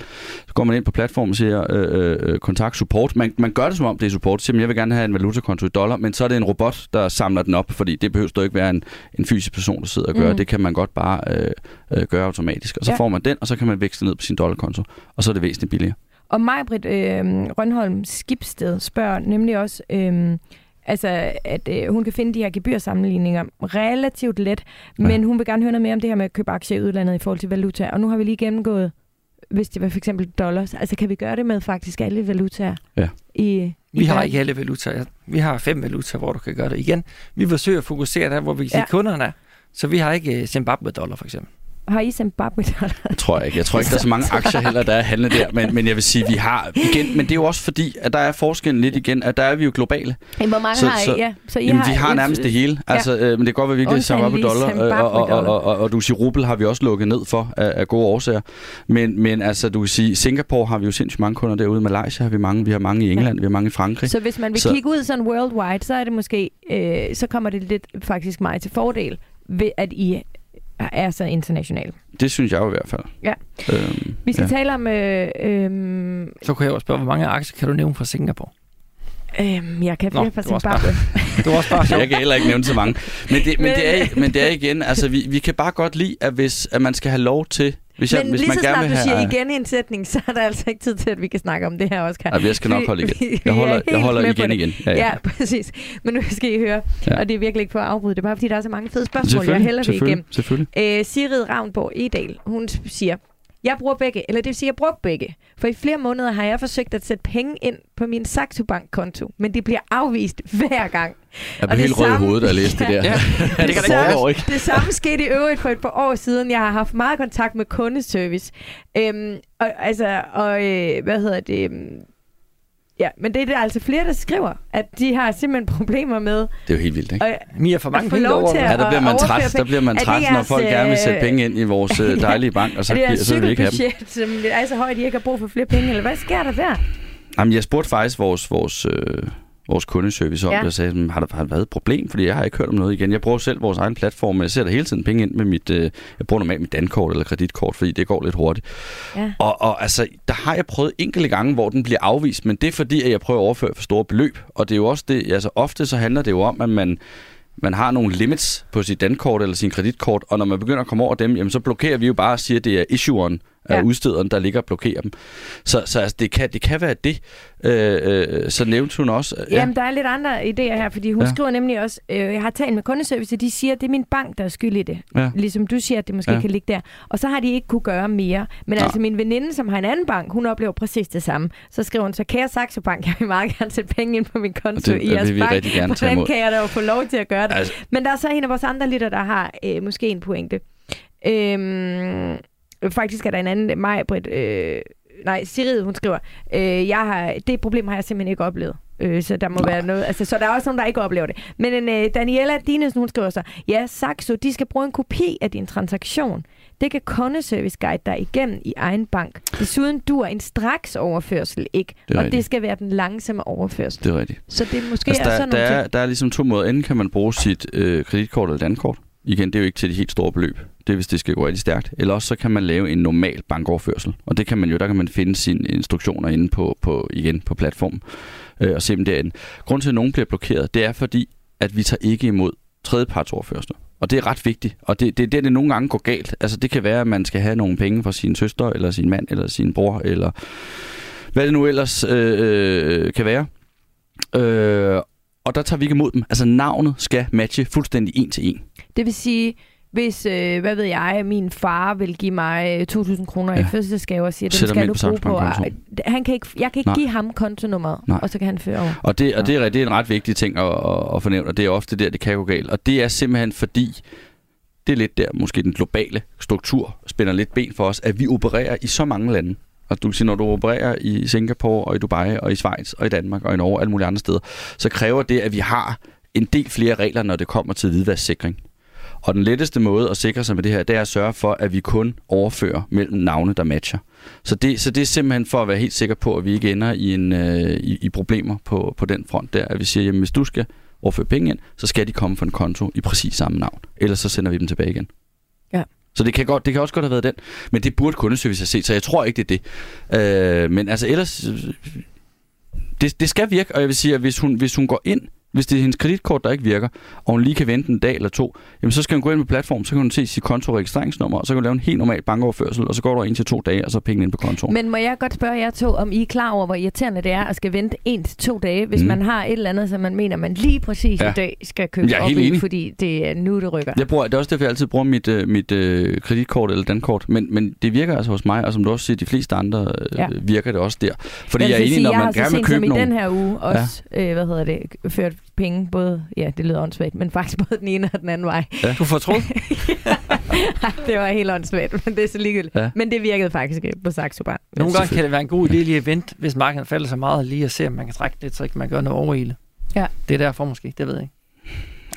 Så går man ind på platformen og siger, øh, øh, kontakt support. Man, man gør det som om det er support. Siger jeg vil gerne have en valutakonto i dollar, men så er det en robot, der samler den op, fordi det behøver du ikke være en, en fysisk person, der sidder og gør. Mm. Det kan man godt bare øh, øh, gøre automatisk. Og så Ja. ja. får man den, og så kan man veksle ned på sin dollarkonto, og så er det væsentligt billigere. Og Majbrit øh, Rønholm Skibsted spørger nemlig også, øh, altså, at øh, hun kan finde de her gebyrsammenligninger relativt let, Ja. men hun vil gerne høre noget mere om det her med at købe aktier i udlandet i forhold til valuta. Og nu har vi lige gennemgået, hvis det var for eksempel dollars, altså kan vi gøre det med faktisk alle valutaer? Ja. I, Vi har ikke alle valutaer. Vi har fem valutaer, hvor du kan gøre det. Igen, vi forsøger at fokusere der, hvor vi kan se Ja. kunderne er. Så vi har ikke øh, Zimbabwe-dollar, for eksempel. Har I Zimbabwe dollar? Det tror jeg ikke. Jeg tror ikke, der er så mange aktier heller, der er handlet der. Men, men jeg vil sige, vi har igen, men det er jo også fordi, at der er forskellen lidt igen, at der er vi jo globale. Hvor mange Så- har I? så- ja. så I Jamen, vi har nærmest det hele. Altså, øh, men det kan godt være, at vi ikke på lige dollar. øh, Og, og, og, og, og, og, du siger, rubel har vi også lukket ned for af, af gode årsager. Men, men altså, du kan sige, Singapore har vi jo sindssygt mange kunder derude. Malaysia har vi mange. Vi har mange i England. Vi har mange i Frankrig. Så hvis man vil så... kigge ud sådan worldwide, så er det måske, øh, så kommer det lidt faktisk mig til fordel, ved at I er så internationale. Det synes jeg jo i hvert fald. Ja. Øhm, Vi skal ja. tale om, øh, øh, Så kunne jeg også spørge, hvor mange aktier kan du nævne fra Singapore? øh, jeg kan flere fra Zimbabwe. Det var også bare. Jeg kan heller ikke nævne så mange. Men det, Men- det, er, men det er igen, altså vi, vi kan bare godt lide, at, hvis, at man skal have lov til... Hvis, jeg, Men hvis lige man så gerne snart du have, siger igen en sætning, så er der altså ikke tid til, at vi kan snakke om det her, Oscar. Ej, jeg skal nok holde igen. vi- Jeg er holder, jeg holder igen igen. Ja, ja, præcis. Men nu skal I høre, Ja. ja. og det er virkelig ikke for at afbryde det, bare fordi der er så mange fede spørgsmål, jeg hælder det igennem. selvfølgelig. Øh, Sigrid Ravnborg Edal, hun siger, jeg bruger begge, eller det vil sige, jeg bruger begge. For i flere måneder har jeg forsøgt at sætte penge ind på min Saxo Bank-konto, men det bliver afvist hver gang. Jeg blev det helt rød i hovedet, da jeg læste det der. Ja, det kan da ikke samme- ikke. Det samme skete i øvrigt for et par år siden. Jeg har haft meget kontakt med kundeservice. Øhm, og, altså, og øh, hvad hedder det? Ja, men det er der altså flere, der skriver, at de har simpelthen problemer med Det er jo helt vildt, ikke? at, Mia for mange penge over. Ja, der bliver man træt, der bliver man træt, når folk gerne vil sætte øh, penge ind i vores øh, dejlige bank, og så, er det så vil vi ikke have dem. cykelbudget, som er så højt, at I ikke har brug for flere penge? Eller hvad sker der der? Jamen, jeg spurgte faktisk vores, vores, øh, vores kundeservice om Ja. det, og sagde, "Men har der, har der været et problem? Fordi jeg har ikke hørt om noget igen. Jeg bruger selv vores egen platform, men jeg sætter hele tiden penge ind med mit, øh, jeg bruger normalt mit dankort eller kreditkort, fordi det går lidt hurtigt. Ja. Og, og altså, der har jeg prøvet enkelte gange, hvor den bliver afvist, men det er fordi, at jeg prøver at overføre for store beløb. Og det er jo også det, altså ofte så handler det jo om, at man, man har nogle limits på sit dankort eller sin kreditkort, og når man begynder at komme over dem, jamen så blokerer vi jo bare og siger, at det er issueren af Ja. udstederen, der ligger og blokerer dem. Så, så altså, det, kan, det kan være det. Øh, øh, så nævnte hun også... øh, Jamen, der er lidt andre idéer her, fordi hun ja. Ja. skriver nemlig også, øh, jeg har talt med kundeservice, og de siger, at det er min bank, der er skyld i det. Ja. Ligesom du siger, at det måske ja. Ja. kan ligge der. Og så har de ikke kunne gøre mere. Men Nej. altså min veninde, som har en anden bank, hun oplever præcis det samme. Så skriver hun så, kære Saxo Bank, jeg vil meget gerne sætte penge ind på min konto det- i jeres vi bank. Hvordan kan jeg da få lov til at gøre det? Altså, Men der er så en af vores andre lytter, der har øh, måske en pointe. Øhm, faktisk er der en anden, Maja Britt, øh, nej, Sirid, hun skriver, øh, jeg har, det problem har jeg simpelthen ikke oplevet. Øh, så der må være noget, altså, så der er også nogen, der ikke oplever det. Men øh, Daniela Dinesen, hun skriver så, ja, Saxo, de skal bruge en kopi af din transaktion. Det kan kundeservice guide dig igennem i egen bank. Desuden dur en straks overførsel ikke, Det er og rigtigt. det skal være den langsomme overførsel. det er rigtigt. Så det er måske Altså, er der, sådan der, nogle er, ting. der er ligesom to måder. Enten kan man bruge sit øh, kreditkort eller dankort. Igen, det er jo ikke til de helt store beløb. Det er, hvis det skal gå rigtig stærkt. Eller også så kan man lave en normal bankoverførsel. Og det kan man jo, der kan man finde sine instruktioner inde på, på igen på platformen. Øh, og se dem derinde. Grunden til, at nogen bliver blokeret, det er fordi, at vi tager ikke imod tredjepartsoverførsler. Og det er ret vigtigt. Og det, det er der, det nogle gange går galt. Altså det kan være, at man skal have nogle penge fra sin søster, eller sin mand, eller sin bror, eller hvad det nu ellers øh, øh, kan være. Øh, og der tager vi ikke imod dem. Altså navnet skal matche fuldstændig en til en. Det vil sige, hvis, øh, hvad ved jeg, min far vil give mig øh, 2.000 kroner ja. i fødselsdagsgave og siger, Sætter skal du bruge på... Øh, Han kan ikke, jeg kan ikke Nej. give ham kontonummeret, Nej. og så kan han føre over. Og det, og det, er, det er en ret vigtig ting at, at, fornævne, og det er ofte der, det kan gå galt. Og det er simpelthen fordi, det er lidt der, måske den globale struktur spænder lidt ben for os, at vi opererer i så mange lande. Og du kan sige, når du opererer i Singapore og i Dubai og i Schweiz og i Danmark og i Norge og alle mulige andre steder, så kræver det, at vi har en del flere regler, når det kommer til hvidvasksikring. Og den letteste måde at sikre sig med det her, det er at sørge for, at vi kun overfører mellem navne, der matcher. Så det, så det er simpelthen for at være helt sikker på, at vi ikke ender i, en, øh, i, i problemer på, på den front der. At vi siger, jamen hvis du skal overføre penge ind, så skal de komme fra en konto i præcis samme navn. Ellers så sender vi dem tilbage igen. Ja. Så det kan, godt, det kan også godt have været den. Men det burde kundeservice have set, så jeg tror ikke, det er det. Øh, men altså ellers... øh, Det, det skal virke, og jeg vil sige, at hvis hun, hvis hun går ind hvis det er hendes kreditkort, der ikke virker, og hun lige kan vente en dag eller to, jamen så skal hun gå ind på platformen, så kan hun se sit kontoregistreringsnummer, og så kan hun lave en helt normal bankoverførsel, og så går der en til to dage, og så er pengene ind på kontoen. Men må jeg godt spørge jer to, om I er klar over, hvor irriterende det er at skal vente en til to dage, hvis Mm. man har et eller andet, som man mener, man lige præcis Ja. i dag skal købe Jeg er op helt i, fordi det er nu, det rykker. Jeg bruger, det er også derfor, jeg altid bruger mit, øh, mit øh, kreditkort eller dankort, men, men det virker altså hos mig, og som du også siger, de fleste andre øh, Ja. virker det også der. Fordi vil jeg er enig, når jeg man gerne vil købe i nogle... den her uge også, ja. øh, hvad hedder det, ført penge, både, ja, det lyder åndssvagt, men faktisk både den ene og den anden vej. Du får det var helt åndssvagt, men det er så ligegyldigt. Ja. Men det virkede faktisk ikke på Saxo Bar. Nogle gange kan det være en god idé lige at vente, hvis markedet falder så meget, lige at se, om man kan trække lidt, så ikke man gør noget overile. Ja. Det er derfor måske, det ved jeg ikke.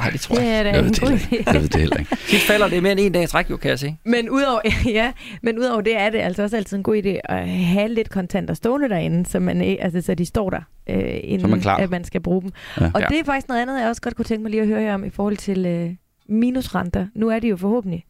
Nej, det tror Det jeg. er da Jeg ved en det heller ikke. Jeg ved det heller ikke. Tit falder det mere end en dag i træk, jo, kan jeg se. Men udover, ja, men udover det er det altså også altid en god idé at have lidt kontanter stående derinde, så, man, ikke- altså, så de står der, øh, inden man er klar. at man skal bruge dem. Ja. Og Ja. det er faktisk noget andet, jeg også godt kunne tænke mig lige at høre jer om i forhold til øh, minusrenter. Nu er de jo forhåbentlig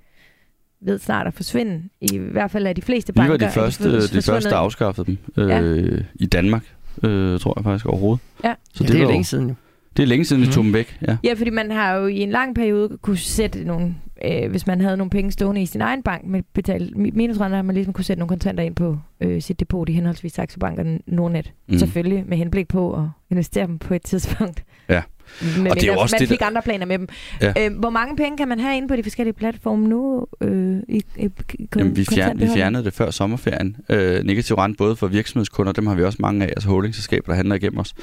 ved snart at forsvinde. I hvert fald er de flleste Vi banker. var de er første, de forsvundet. første der afskaffede dem øh, i Danmark, øh, tror jeg faktisk overhovedet. Ja. Så Ja, det er var jo- længe siden jo. Det er længe siden, vi Mhm. tog dem væk. Ja. Ja, fordi man har jo i en lang periode kunne sætte nogle, øh, hvis man havde nogle penge stående i sin egen bank med betale mi- minusrenter, har man ligesom kunne sætte nogle kontanter ind på øh, sit depot i henholdsvis Saxo Bank og Nordnet. Mm. Mm. Selvfølgelig med henblik på at investere dem på et tidspunkt. Ja. Men Og det er jo også man det, fik andre planer med dem. Ja. Øh, hvor mange penge kan man have inde på de forskellige platforme nu? Øh, i, i, i Jamen, vi, fjern, vi fjernede det før sommerferien. Øh, negativ rente både for virksomhedskunder, dem har vi også mange af, altså holdingselskaber, der handler igennem os.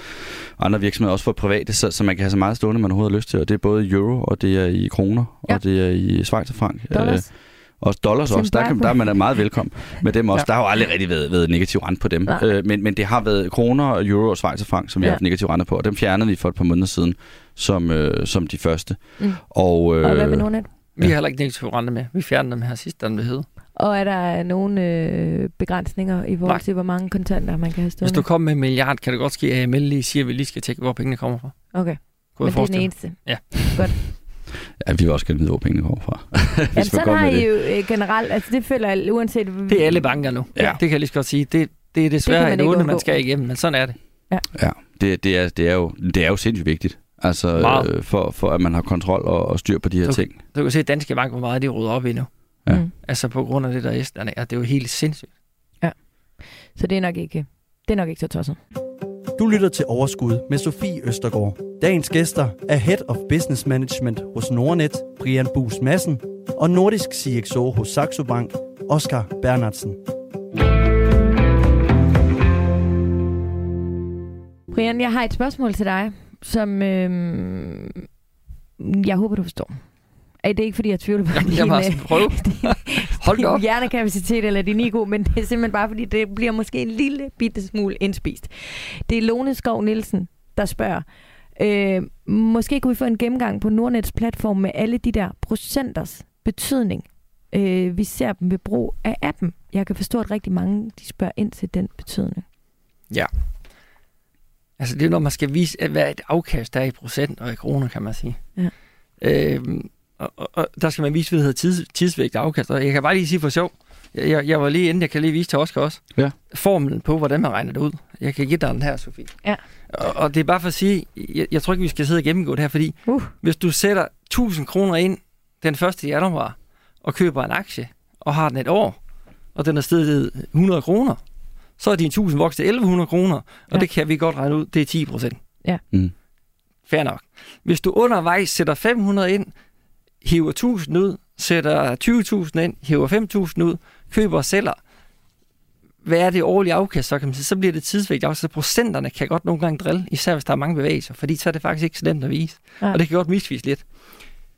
Og andre virksomheder også for private, så, så man kan have så meget stående, man overhovedet har lyst til. Og det er både i euro, og det er i kroner, Ja. og det er i schweizerfranc. Dollars. Og dollars også, der, kan, der er man da meget velkommen med dem også. Ja. Der har jo aldrig rigtig været, været negativ rente på dem. Nej. Øh, men, men det har været kroner, euro og schweizerfranc, som vi Ja. har haft negativ rente på. Og dem fjernede vi for et par måneder siden som, øh, som de første. Mm. Og, øh, Og hvad med Nordnet? Vi har heller ikke negativ rente med. Vi fjernede dem her sidst, den blev hed. Og er der nogle øh, begrænsninger i forhold til, hvor mange kontanter man kan have Hvis stående? du kommer med en milliard, kan det godt ske, at AML lige siger, at vi lige skal tjekke, hvor pengene kommer fra. Okay, Kunne men det er den eneste. Ja, vi vil også gerne vide, hvor pengene kommer fra. Jamen, man sådan kommer har I jo øh, generelt, altså det føler jeg uanset... Det er alle banker nu. Ja. Det kan jeg lige så godt sige. Det, det er desværre man et ikke onde, man skal igennem, men sådan er det. Ja, det, det, er, det, er jo, det er jo sindssygt vigtigt. Altså, Meget. øh, for, for at man har kontrol og, og styr på de her Okay. ting. Du kan se, at Danske Bank, hvor meget de rydder op i nu. Ja. Mm. Altså på grund af det der Estland er. Det er jo helt sindssygt. Så det er nok ikke, det er nok ikke så tosset. Du lytter til Overskud med Sofie Østergaard. Dagens gæster er Head of Business Management hos Nordnet, Brian Bus Madsen, og Nordisk CXO hos Saxo Bank, Oscar Bernardsen. Brian, jeg har et spørgsmål til dig, som øh, jeg håber, du forstår. Er det ikke, fordi jeg tvivler på Jeg, din, jeg øh, altså prøve. Hold da op. din hjernekapacitet eller din IQ, men det er simpelthen bare, fordi det bliver måske en lille bitte smule indspist. Det er Lone Skov Nielsen, der spørger, øh, måske kunne vi få en gennemgang på Nordnets platform med alle de der procenters betydning. Øh, vi ser dem ved brug af appen. Jeg kan forstå, at rigtig mange de spørger ind til den betydning. Altså det er, når man skal vise, hvad et afkast er i procent og i kroner, kan man sige. Ja. Øhm, og, og, og, der skal man vise, hvad det hedder tids, tidsvægt af afkast. Og jeg kan bare lige sige for sjov, jeg, jeg, jeg var lige inden, jeg kan lige vise til Oscar også, Ja. formlen på, hvordan man regner det ud. Jeg kan give dig den her, Sofie. Ja. Og, og det er bare for at sige, jeg, jeg tror ikke, vi skal sidde og gennemgå det her, fordi Uh. hvis du sætter 1000 kroner ind den 1. januar, og køber en aktie, og har den et år, og den er stedet 100 kroner, så er din 1000 vokset til 1100 kroner, og ja. det kan vi godt regne ud, det er 10 procent. Ja. Mm. Fair nok. Hvis du undervejs sætter 500 ind, hiver 1000 ud, sætter 20.000 ind, hiver 5.000 ud, køber og sælger, hvad er det årlige afkast, så kan man sige, så bliver det tidsvægt afkast. Så procenterne kan godt nogle gange drille, især hvis der er mange bevægelser, fordi så er det faktisk ikke så nemt at vise. Nej. Og det kan godt misvise lidt.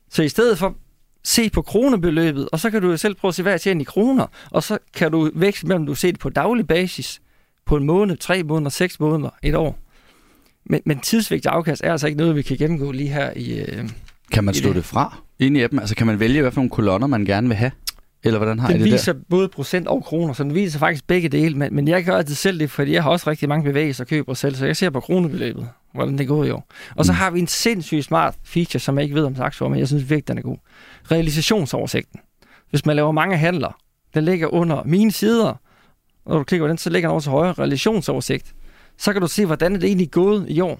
Så i stedet for se på kronebeløbet, og så kan du jo selv prøve at se, hvad jeg tjener i kroner, og så kan du vækste mellem, du ser det på daglig basis, på en måned, tre måneder, seks måneder, et år. Men, men tidsvægt afkast er altså ikke noget, vi kan gennemgå lige her i... Øh, Kan man slå det. det fra inde i appen? Altså kan man vælge, hvad for nogle kolonner man gerne vil have? Eller hvordan har I den det viser både procent og kroner, så den viser faktisk begge dele, men, men jeg gør altid selv det, fordi jeg har også rigtig mange bevægelser, køber og selv, så jeg ser på kronebeløbet, hvordan det går i år. Og så Mm. har vi en sindssygt smart feature, som jeg ikke ved om Saxo, men jeg synes virkelig, den er god. Realisationsoversigten. Hvis man laver mange handler, den ligger under mine sider, når du klikker på den, så ligger den over til højre, realisationsoversigt. Så kan du se, hvordan er det egentlig gået i år.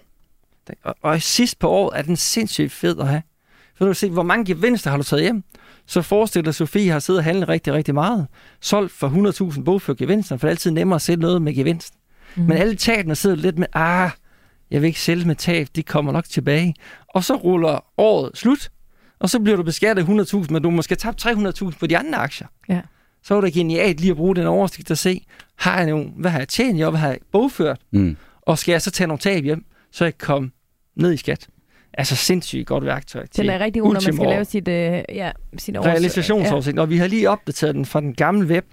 Og, og sidst på året er den sindssygt fed at have. For du kan se, hvor mange gevinster har du taget hjem. Så forestil dig, at Sofie har siddet og handlet rigtig, rigtig meget. Solgt for 100.000 bogført gevinster, for det er altid nemmere at sælge noget med gevinst. Mm. Men alle tabene sidder lidt med, ah, jeg vil ikke sælge med tab, de kommer nok tilbage. Og så ruller året slut, og så bliver du beskattet 100.000, men du måske tabt 300.000 på de andre aktier. Ja. Så er det genialt lige at bruge den oversigt og se, har jeg nogle, hvad har jeg tjent år, hvad har jeg bogført, Mm. og skal jeg så tage nogle tab hjem, så jeg kan komme ned i skat. Altså sindssygt godt værktøj til Den er rigtig god, når man skal lave sit, øh, ja, sin års... realisationsoversigt. Og vi har lige opdateret den fra den gamle web.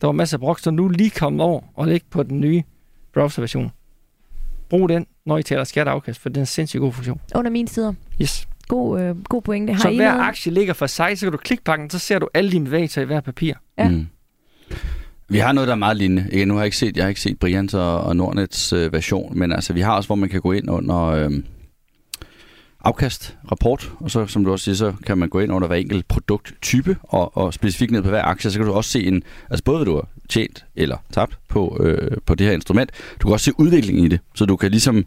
Der var masser af brok, så nu lige kommet over og ligge på den nye browserversion. Brug den, når I taler skat og afkast, for det er en sindssygt god funktion. Ja, under mine sider. Yes. God, øh, god pointe. Har så I hver noget? aktie ligger for sig, så kan du klikke pakken, så ser du alle dine bevægelser i hver papir. Ja. Mm. Vi har noget, der er meget lignende. Igen, nu har jeg ikke set, jeg har ikke set Brians og, og Nordnets øh, version, men altså, vi har også, hvor man kan gå ind under øh, afkastrapport, og så, som du også siger, så kan man gå ind under hver enkelt produkttype, og, og specifikt ned på hver aktie, så kan du også se en, altså både hvad du har tjent eller tabt på, øh, på det her instrument, du kan også se udviklingen i det, så du kan ligesom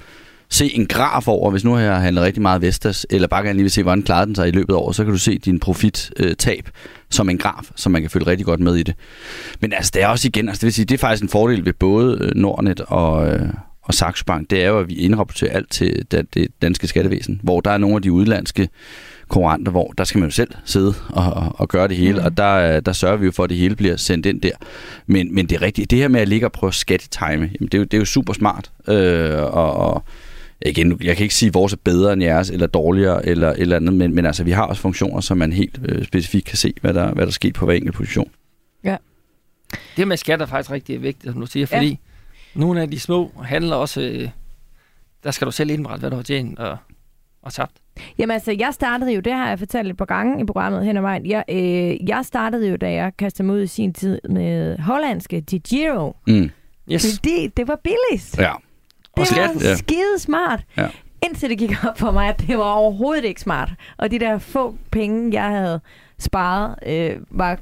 se en graf over, hvis nu har jeg handlet rigtig meget Vestas, eller bare gerne lige vil se, hvordan klarede den sig i løbet af året, så kan du se din profit-tab øh, som en graf, så man kan følge rigtig godt med i det. Men altså, det er også igen, altså det vil sige, det er faktisk en fordel ved både øh, Nordnet og, øh, og Saxo Bank, det er jo, at vi indrapporterer alt til det, danske skattevæsen, hvor der er nogle af de udlandske konkurrenter, hvor der skal man jo selv sidde og, og, og gøre det hele, mm. og der, der sørger vi jo for, at det hele bliver sendt ind der. Men, men det er rigtigt, det her med at ligge og prøve at skattetime, jamen det, er jo, det er jo super smart, øh, og, og igen, jeg kan ikke sige, at vores er bedre end jeres, eller dårligere, eller eller andet, men, men altså, vi har også funktioner, så man helt øh, specifikt kan se, hvad der, hvad der sker på hver enkelt position. Det med skat er faktisk rigtig vigtigt, som du siger, Ja. fordi ja. Nogle af de små handler også, øh, der skal du selv indberette, hvad du har tjent og, og tabt. Jamen altså, jeg startede jo, det har jeg fortalt et par gange i programmet hen ad vejen. Jeg, øh, jeg startede jo, da jeg kastede mig ud i sin tid med hollandske Giro. Mm. Yes. Fordi det var billigst. Ja. Og Det var skatten. Ja. skide smart. Ja. Indtil det gik op for mig, at det var overhovedet ikke smart. Og de der få penge, jeg havde sparet, øh, var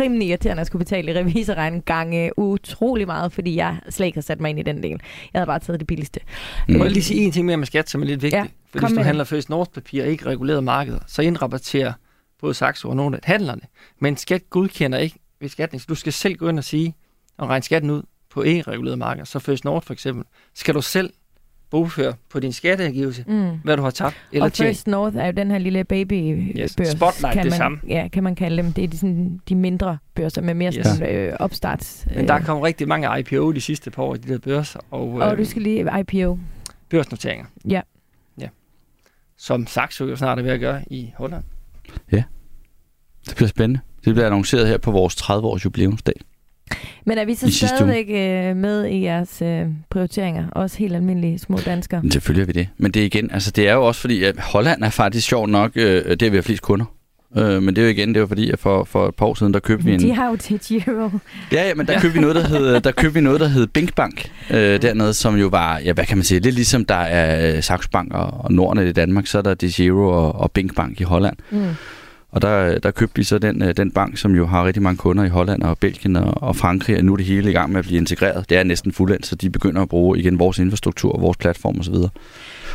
rimelig irriterende, at skulle betale i revisorregning gange utrolig meget, fordi jeg slet ikke havde sat mig ind i den del. Jeg havde bare taget det billigste. Mm. Må jeg lige sige en ting mere med skat, som er lidt vigtigt? Ja, For hvis du med handler First North papir og ikke reguleret markeder, så indrapporterer både Saxo og nogle af handlerne. Men skat godkender ikke ved skatning, så du skal selv gå ind og sige og regne skatten ud på ikke-reguleret markeder. Så First North for eksempel, skal du selv bogføre på din skatteangivelse, Mm. hvad du har tabt eller Og tjent. First North er jo den her lille babybørs. Yes, Spotlight, kan det man, samme. Ja, kan man kalde dem. Det er de, sådan, de mindre børser med mere Yes. sådan, øh, opstarts. Men der er kommet rigtig mange IPO de sidste par år i de der børser og, og øh, du skal lige IPO. børsnoteringer, Ja. som Saxo jo snart er ved at gøre i Holland. Det bliver spændende. Det bliver annonceret her på vores 30-års jubilæumsdag. Men er vi så stadigvæk øh, med i jeres øh, prioriteringer? Også helt almindelige små danskere? Men selvfølgelig er vi det. Men det er igen, altså det er jo også fordi, at Holland er faktisk sjovt nok, øh, det er vi har flest kunder. Øh, men det er jo igen, det er jo fordi, at for, for et par år siden, der købte vi en... De har jo til Giro. Ja, ja, men der købte vi noget, der hed, der købte vi noget, der hed Binkbank øh, dernede, som jo var, ja, hvad kan man sige, lidt ligesom der er Saxo Bank og, og Norden i Danmark, så er der DeGiro og, og Binkbank i Holland. Mm. Og der, der købte vi så den, øh, den bank, som jo har rigtig mange kunder i Holland og Belgien og, og Frankrig, og nu er det hele i gang med at blive integreret. Det er næsten fuldendt, så de begynder at bruge igen vores infrastruktur, vores platform osv.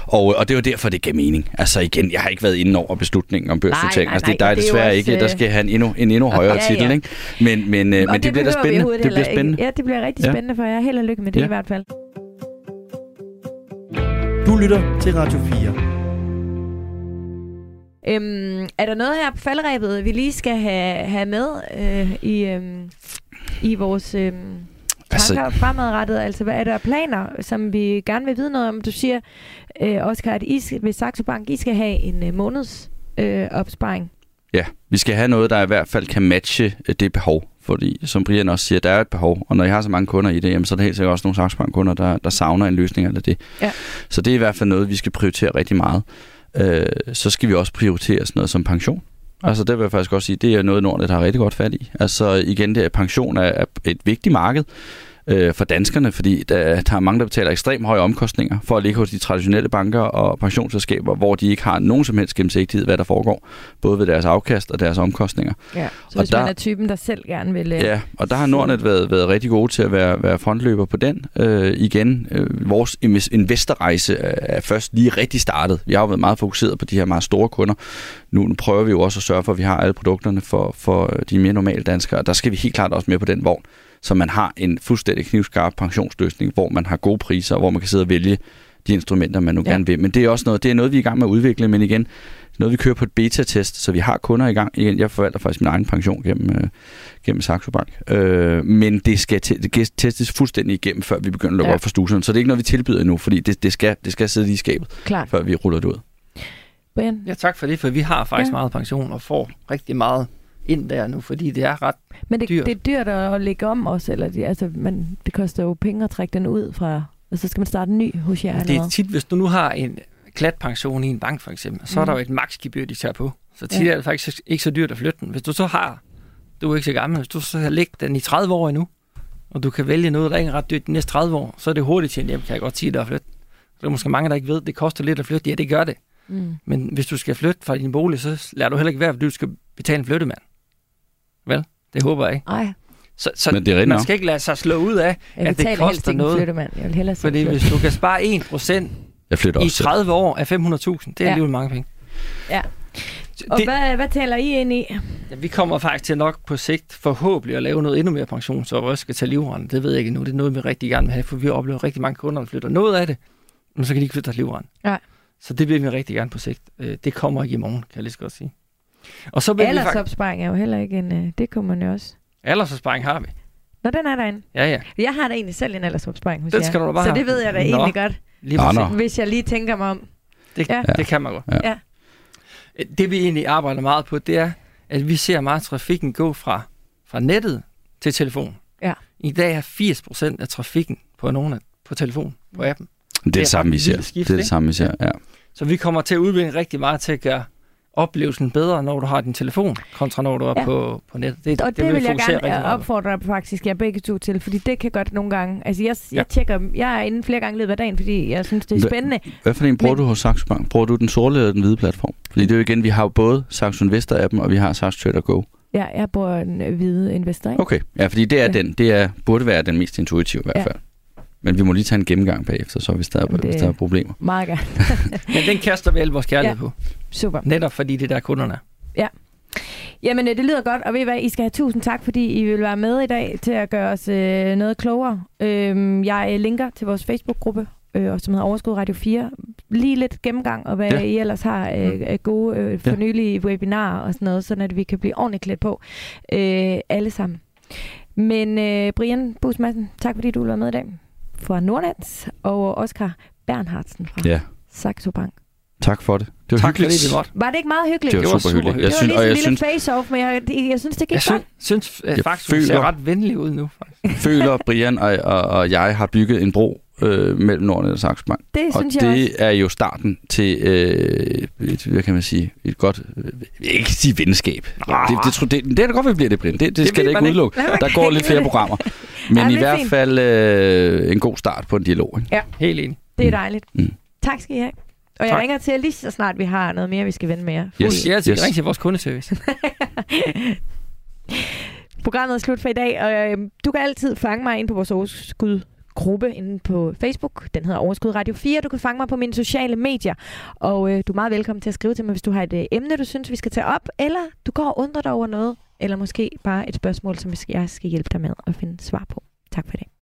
Og, og det var derfor, det gav mening. Altså igen, jeg har ikke været inde over beslutningen om børsnotering. Altså, det er dig det er desværre også, ikke. Der øh, skal have en endnu, en endnu højere Ja, titel, ja. ikke? Men, men, øh, Og men det, bliver da spændende. Det bliver spændende. Ikke. Ja, det bliver rigtig Ja. spændende for jer. Held og lykke med det Ja. i hvert fald. Du lytter til Radio 4. Øhm, er der noget her på faldrebet, vi lige skal have, have med øh, i, øhm, i vores Altså- tanker altså, fremadrettet? Altså, hvad er der planer, som vi gerne vil vide noget om? Du siger, øh, Oscar, at I skal, ved Saxo Bank, I skal have en øh, måneds øh, opsparing. Ja, vi skal have noget, der i hvert fald kan matche øh, det behov. Fordi, som Brian også siger, der er et behov. Og når jeg har så mange kunder i det, jamen, så er der helt sikkert også nogle sagsbankkunder, der, der savner en løsning eller det. Ja. Så det er i hvert fald noget, vi skal prioritere rigtig meget. Øh, så skal vi også prioritere sådan noget som pension. Altså det vil jeg faktisk også sige, det er noget, Nordnet har rigtig godt fat i. Altså igen, det er, pension er, er et vigtigt marked øh, for danskerne, fordi der, der er mange, der betaler ekstremt høje omkostninger for at ligge hos de traditionelle banker og pensionsselskaber, hvor de ikke har nogen som helst gennemsigtighed, hvad der foregår, både ved deres afkast og deres omkostninger. Ja. Så Og hvis der... man er typen, der selv gerne vil... Øh, Ja, og der har Nordnet været, været rigtig gode til at være, være frontløber på den. Øh, igen, øh, vores invest- investorrejse er først lige rigtig startet. Vi har jo været meget fokuseret på de her meget store kunder. Nu, nu prøver vi jo også at sørge for, at vi har alle produkterne for, for de mere normale danskere. Og der skal vi helt klart også med på den vogn, så man har en fuldstændig knivskarp pensionsløsning, hvor man har gode priser, og hvor man kan sidde og vælge de instrumenter, man nu Ja. gerne vil. Men det er også noget, det er noget, vi er i gang med at udvikle, men igen, noget, vi kører på et beta-test, så vi har kunder i gang. Igen, jeg forvalter faktisk min egen pension gennem, øh, gennem Saxo Bank. Øh, men det skal, det skal testes fuldstændig igennem, før vi begynder at lukke Ja. op for stuserne. Så det er ikke noget, vi tilbyder endnu, fordi det, det, skal, det skal sidde lige i skabet, Klart. før vi ruller det ud. Brian? Ja, tak for det, for vi har faktisk ja. meget pension og får rigtig meget ind der nu, fordi det er ret... Men det, dyrt. det er dyrt at lægge om også, eller det, altså, man, det koster jo penge at trække den ud fra, og så skal man starte en ny hos jer. Det er tit, hvis du nu har en klatpension i en bank for eksempel, så er der Mhm. jo et maksgebyr, de tager på. Så tit Ja. er det faktisk ikke så dyrt at flytte den. Hvis du så har, du er ikke så gammel, hvis du så har lægget den i 30 år endnu, og du kan vælge noget, der ikke er ret dyrt de næste 30 år, så er det hurtigt tjent hjem, kan jeg godt sige at flytte. Så er der måske mange, der ikke ved, det koster lidt at flytte. Ja, det gør det. Mm. Men hvis du skal flytte fra din bolig, så lader du heller ikke være, fordi du skal betale en flyttemand. Vel? Det håber jeg ikke. Ej, Så, så Men det er man skal ikke lade sig slå ud af, jeg at det koster ikke noget. flyttemand. Jeg vil hellere selv Fordi hvis du kan spare 1% Jeg flytter i også selv. 30 år af 500.000, det er Ja. alligevel mange penge. Ja. Og Det, hvad, hvad taler I ind i? ja, vi kommer faktisk til nok på sigt forhåbentlig at lave noget endnu mere pension, så vi også skal tage livrende. Det ved jeg ikke nu. Det er noget, vi rigtig gerne vil have, for vi oplever rigtig mange kunder, der flytter noget af det, men så kan de ikke flytte deres livrende. Ja. Så det vil vi rigtig gerne på sigt. Øh, Det kommer ikke i morgen, kan jeg lige så godt sige. Og så vil. Aldersopsparing er jo heller ikke en... øh, Det kunne man jo også. Aldersopsparing har vi. Nå, den er derinde. Ja, ja. Jeg har da egentlig selv en aldersopsparing hos Den jer. skal du da bare Så have. det ved jeg da Nå. egentlig godt, Lige Nå, præcis. nå. hvis jeg lige tænker mig om. Det, Ja. ja. det kan man godt. Ja. Ja. Det vi egentlig arbejder meget på, det er, at vi ser meget trafikken gå fra, fra nettet til telefon. Ja. I dag er 80% af trafikken på nogen af, på telefon, på appen. Det er det det samme, ret vi ser. vildt skift, det er det ikke? samme, vi ser, ja. Så vi kommer til at udvikle rigtig meget til at gøre oplevelsen bedre, når du har din telefon, kontra når du er Ja. ja. på, på nettet. Det, Og det, det vil vi jeg gerne rigtig øh, opfordre faktisk jer begge to til, fordi det kan godt nogle gange... Altså, jeg, jeg Ja. tjekker... Jeg er inde flere gange i løbet af dagen, fordi jeg synes, det er spændende. Hvad for en bruger Men- du hos Saxo Bank? Bruger du den sorte eller den hvide platform? Fordi det er jo igen, vi har jo både Saxo Investor appen, og vi har Saxo Trader Go. Ja, jeg bruger en øh, hvide investor, ikke? Okay, ja, fordi det er Ja. den. Det er, burde være den mest intuitive i hvert Ja. fald. Men vi må lige tage en gennemgang bagefter, så hvis der, er, hvis der er problemer. Meget gerne. Men den kaster vi al vores kærlighed Ja. ja. på. Super. Netop fordi det er der kunderne er. Jamen, øh, det lyder godt, og ved I hvad, I skal have tusind tak, fordi I vil være med i dag til at gøre os øh, noget klogere. Øhm, jeg øh, linker til vores Facebook-gruppe, øh, og som hedder Overskud Radio 4. Lige lidt gennemgang, og hvad Ja. ja. I ellers har øh, af gode øh, fornyelige webinarer og sådan noget, sådan at vi kan blive ordentligt klædt på øh, alle sammen. Men øh, Brian Bus Madsen, tak fordi du var med i dag fra Nordnet, og Oscar Bernhardsen fra Ja, Saxo Bank. Tak for det. Det var Tak fordi hyggeligt. vi måtte. Var det ikke meget hyggeligt? Det var, Det var super hyggeligt. det Jeg var synes, lige og jeg en lille synes, face-off, men jeg, jeg synes, det gik Jeg godt. synes, synes øh, Jeg faktisk, hun ser føler- ret venlig ud nu. Faktisk. føler, Brian og, og, og jeg har bygget en bro øh, mellem Nordnet og Saxo Bank. Det Og synes jeg også. det er jo starten til, øh, et, hvad kan man sige, et godt, øh, jeg ikke sige venskab. Det, det, tror, det, det er da godt, vi bliver det, Brian. Det, det, det skal det ikke ikke. udelukke. Man Der går ikke lidt flere det. programmer. Men Ja, i det er hvert fint. fald øh, en god start på en dialog. Ikke? Helt enig. Det er dejligt. Mm. Tak skal I have. Og jeg Tak. ringer til lige så snart vi har noget mere, vi skal vende med jer. Yes. Ja, så Yes. ring til vores kundeservice. Programmet er slut for i dag, og øh, du kan altid fange mig ind på vores overskud gruppe inde på Facebook. Den hedder Overskud Radio 4. Du kan fange mig på mine sociale medier. Og øh, du er meget velkommen til at skrive til mig, hvis du har et øh, emne, du synes, vi skal tage op. Eller du går og undrer dig over noget. Eller måske bare et spørgsmål, som jeg skal hjælpe dig med at finde svar på. Tak for det.